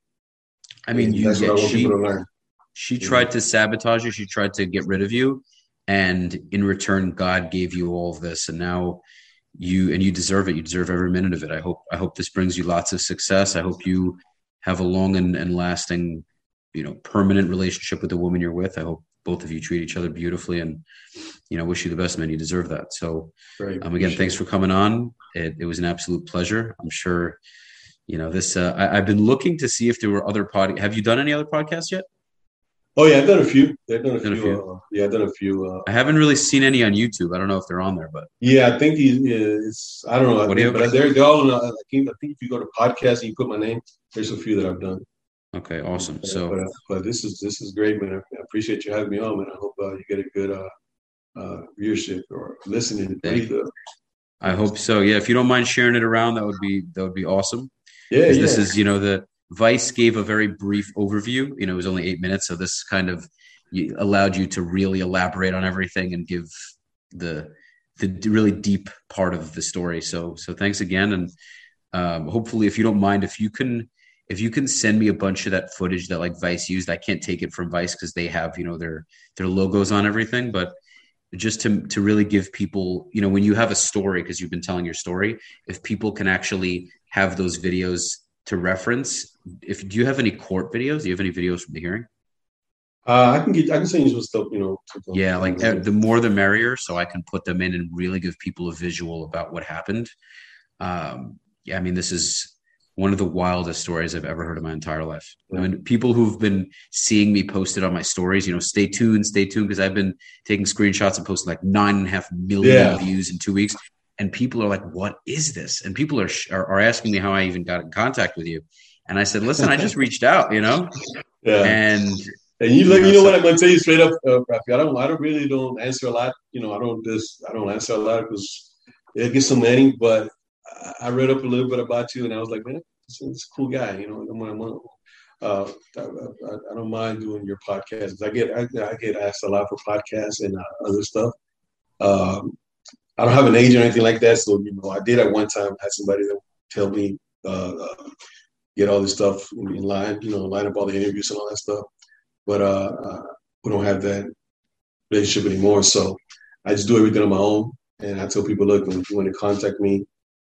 I mean, you, that's yeah, what I want she, people to learn. She tried to sabotage you. She tried to get rid of you and in return god gave you all of this and now you and you deserve it you deserve every minute of it i hope i hope this brings you lots of success i hope you have a long and, and lasting you know permanent relationship with the woman you're with i hope both of you treat each other beautifully and you know wish you the best man you deserve that so um, again thanks for coming on it, it was an absolute pleasure i'm sure you know this uh, I, have been looking to see if there were other pod have you done any other podcasts yet Oh yeah, I've done a few. I've done a done few. A few. Uh, yeah, I've done a few. Uh, I haven't really seen any on YouTube. I don't know if they're on there, but yeah, I think he is. I don't know. what I think, but they're, they're all. In, I think I think if you go to podcast and you put my name, there's a few that I've done. Okay, awesome. So, but, uh, but, this is this is great, man. I appreciate you having me on, man. I hope uh, you get a good uh, uh, viewership or listening. I hope so. Yeah, if you don't mind sharing it around, that would be that would be awesome. Yeah, yeah. This is you know the Vice gave a very brief overview. You know, it was only eight minutes, so this kind of allowed you to really elaborate on everything and give the the really deep part of the story. So so thanks again, and um, hopefully, if you don't mind, if you can if you can send me a bunch of that footage that like Vice used, I can't take it from Vice because they have you know their their logos on everything, but just to to really give people you know when you have a story because you've been telling your story, if people can actually have those videos to reference, if do you have any court videos? Do you have any videos from the hearing? Uh, I can get. I can send you some stuff. You know. Yeah, like the more the merrier, so I can put them in and really give people a visual about what happened. Um, yeah, I mean, this is one of the wildest stories I've ever heard in my entire life. I mean, people who've been seeing me posted on my stories, you know, stay tuned, stay tuned, because I've been taking screenshots and posting like nine and a half million yeah. views in two weeks. And people are like, what is this? And people are, are, are asking me how I even got in contact with you. And I said, listen, I just *laughs* reached out, you know? Yeah. And and you, like, you know what I'm gonna tell you straight up, uh, Rafi, I don't, I don't really don't answer a lot. You know, I don't just, I don't answer a lot because it gets so many. But I read up a little bit about you, and I was like, man, this is a cool guy. You know, I'm, I'm, uh, I, I, don't mind doing your podcast. I get, I, I, get asked a lot for podcasts and uh, other stuff. Um, I don't have an agent or anything like that, so you know, I did at one time had somebody that tell me uh, uh, get all this stuff in line, you know, line up all the interviews and all that stuff but uh, uh, we don't have that relationship anymore. So I just do everything on my own. And I tell people, look, if you want to contact me,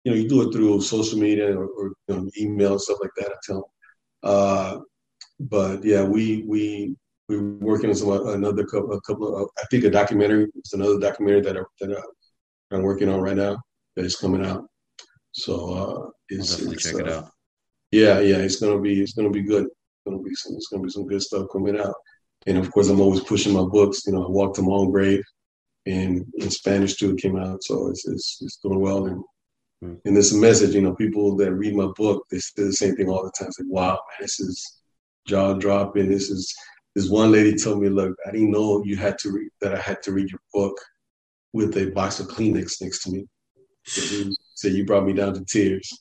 you know, you do it through social media or, or you know, email and stuff like that. I tell them. Uh, but yeah, we we we're working on some another couple, a couple of, I think a documentary. It's another documentary that I, that I, am working on right now that is coming out. So uh, it's, I'll definitely it's, check uh, it out. Yeah, yeah, it's gonna be it's gonna be good It's gonna be some it's gonna be some good stuff coming out. And of course, I'm always pushing my books. You know, I walked to my own grave, and in Spanish too it came out, so it's it's, it's doing well. And and this message, you know, people that read my book, they say the same thing all the time. It's like, wow, man, this is jaw dropping. This is this one lady told me, look, I didn't know you had to read that I had to read your book with a box of Kleenex next to me. *sighs* So you brought me down to tears.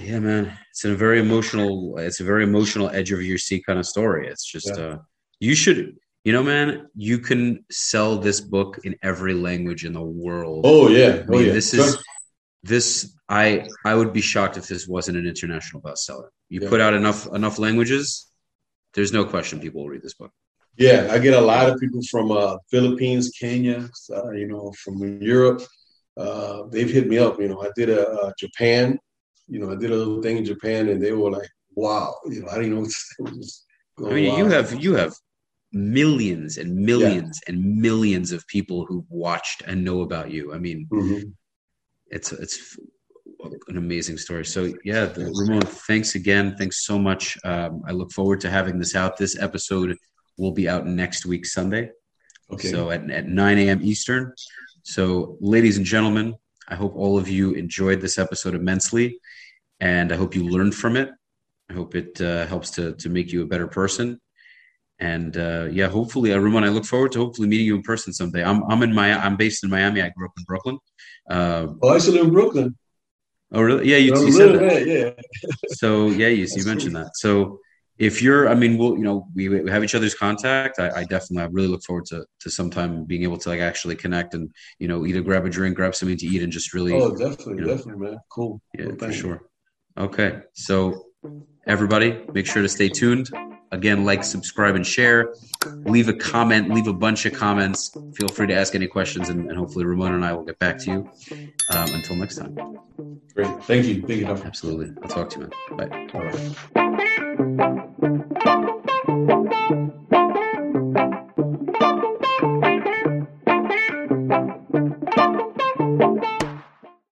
Yeah, man, it's a very emotional. It's a very emotional edge of your seat kind of story. It's just yeah. uh, you should, you know, man, you can sell this book in every language in the world. Oh yeah, oh yeah. This is this. I I would be shocked if this wasn't an international bestseller. You yeah. put out enough enough languages, there's no question people will read this book. Yeah, I get a lot of people from uh, Philippines, Kenya, uh, you know, from Europe. Uh, they've hit me up. You know, I did a, a Japan you know, I did a little thing in Japan, and they were like, "Wow!" You know, I didn't know *laughs* what was going. I mean, you have you have millions and millions yeah. and millions of people who've watched and know about you. I mean, mm-hmm. It's it's an amazing story. So yeah, the, Ramon, thanks again. Thanks so much. Um, I look forward to having this out. This episode will be out next week, Sunday. Okay. So at, at 9 a.m. Eastern. So, ladies and gentlemen, I hope all of you enjoyed this episode immensely and I hope you learned from it. I hope it uh, helps to to make you a better person. And uh, yeah, hopefully, uh, Ramon, I look forward to hopefully meeting you in person someday. I'm I'm in my I'm based in Miami. I grew up in Brooklyn. Uh, oh, I used to live in Brooklyn. Oh, really? Yeah, you, you said that. yeah. so yeah, you, *laughs* you mentioned that. So if you're, I mean, we'll, you know, we, we have each other's contact. I, I, definitely, I really look forward to to sometime being able to like actually connect and you know either grab a drink, grab something to eat, and just really. Oh, definitely, you know, definitely, man. Cool. Yeah, cool for sure. Okay. So, everybody, make sure to stay tuned. Again, like, subscribe, and share. Leave a comment, leave a bunch of comments. Feel free to ask any questions, and, and hopefully, Ramon and I will get back to you. Um, until next time. Great. Thank you. Thank you. Absolutely. I'll talk to you, man. Bye. All right.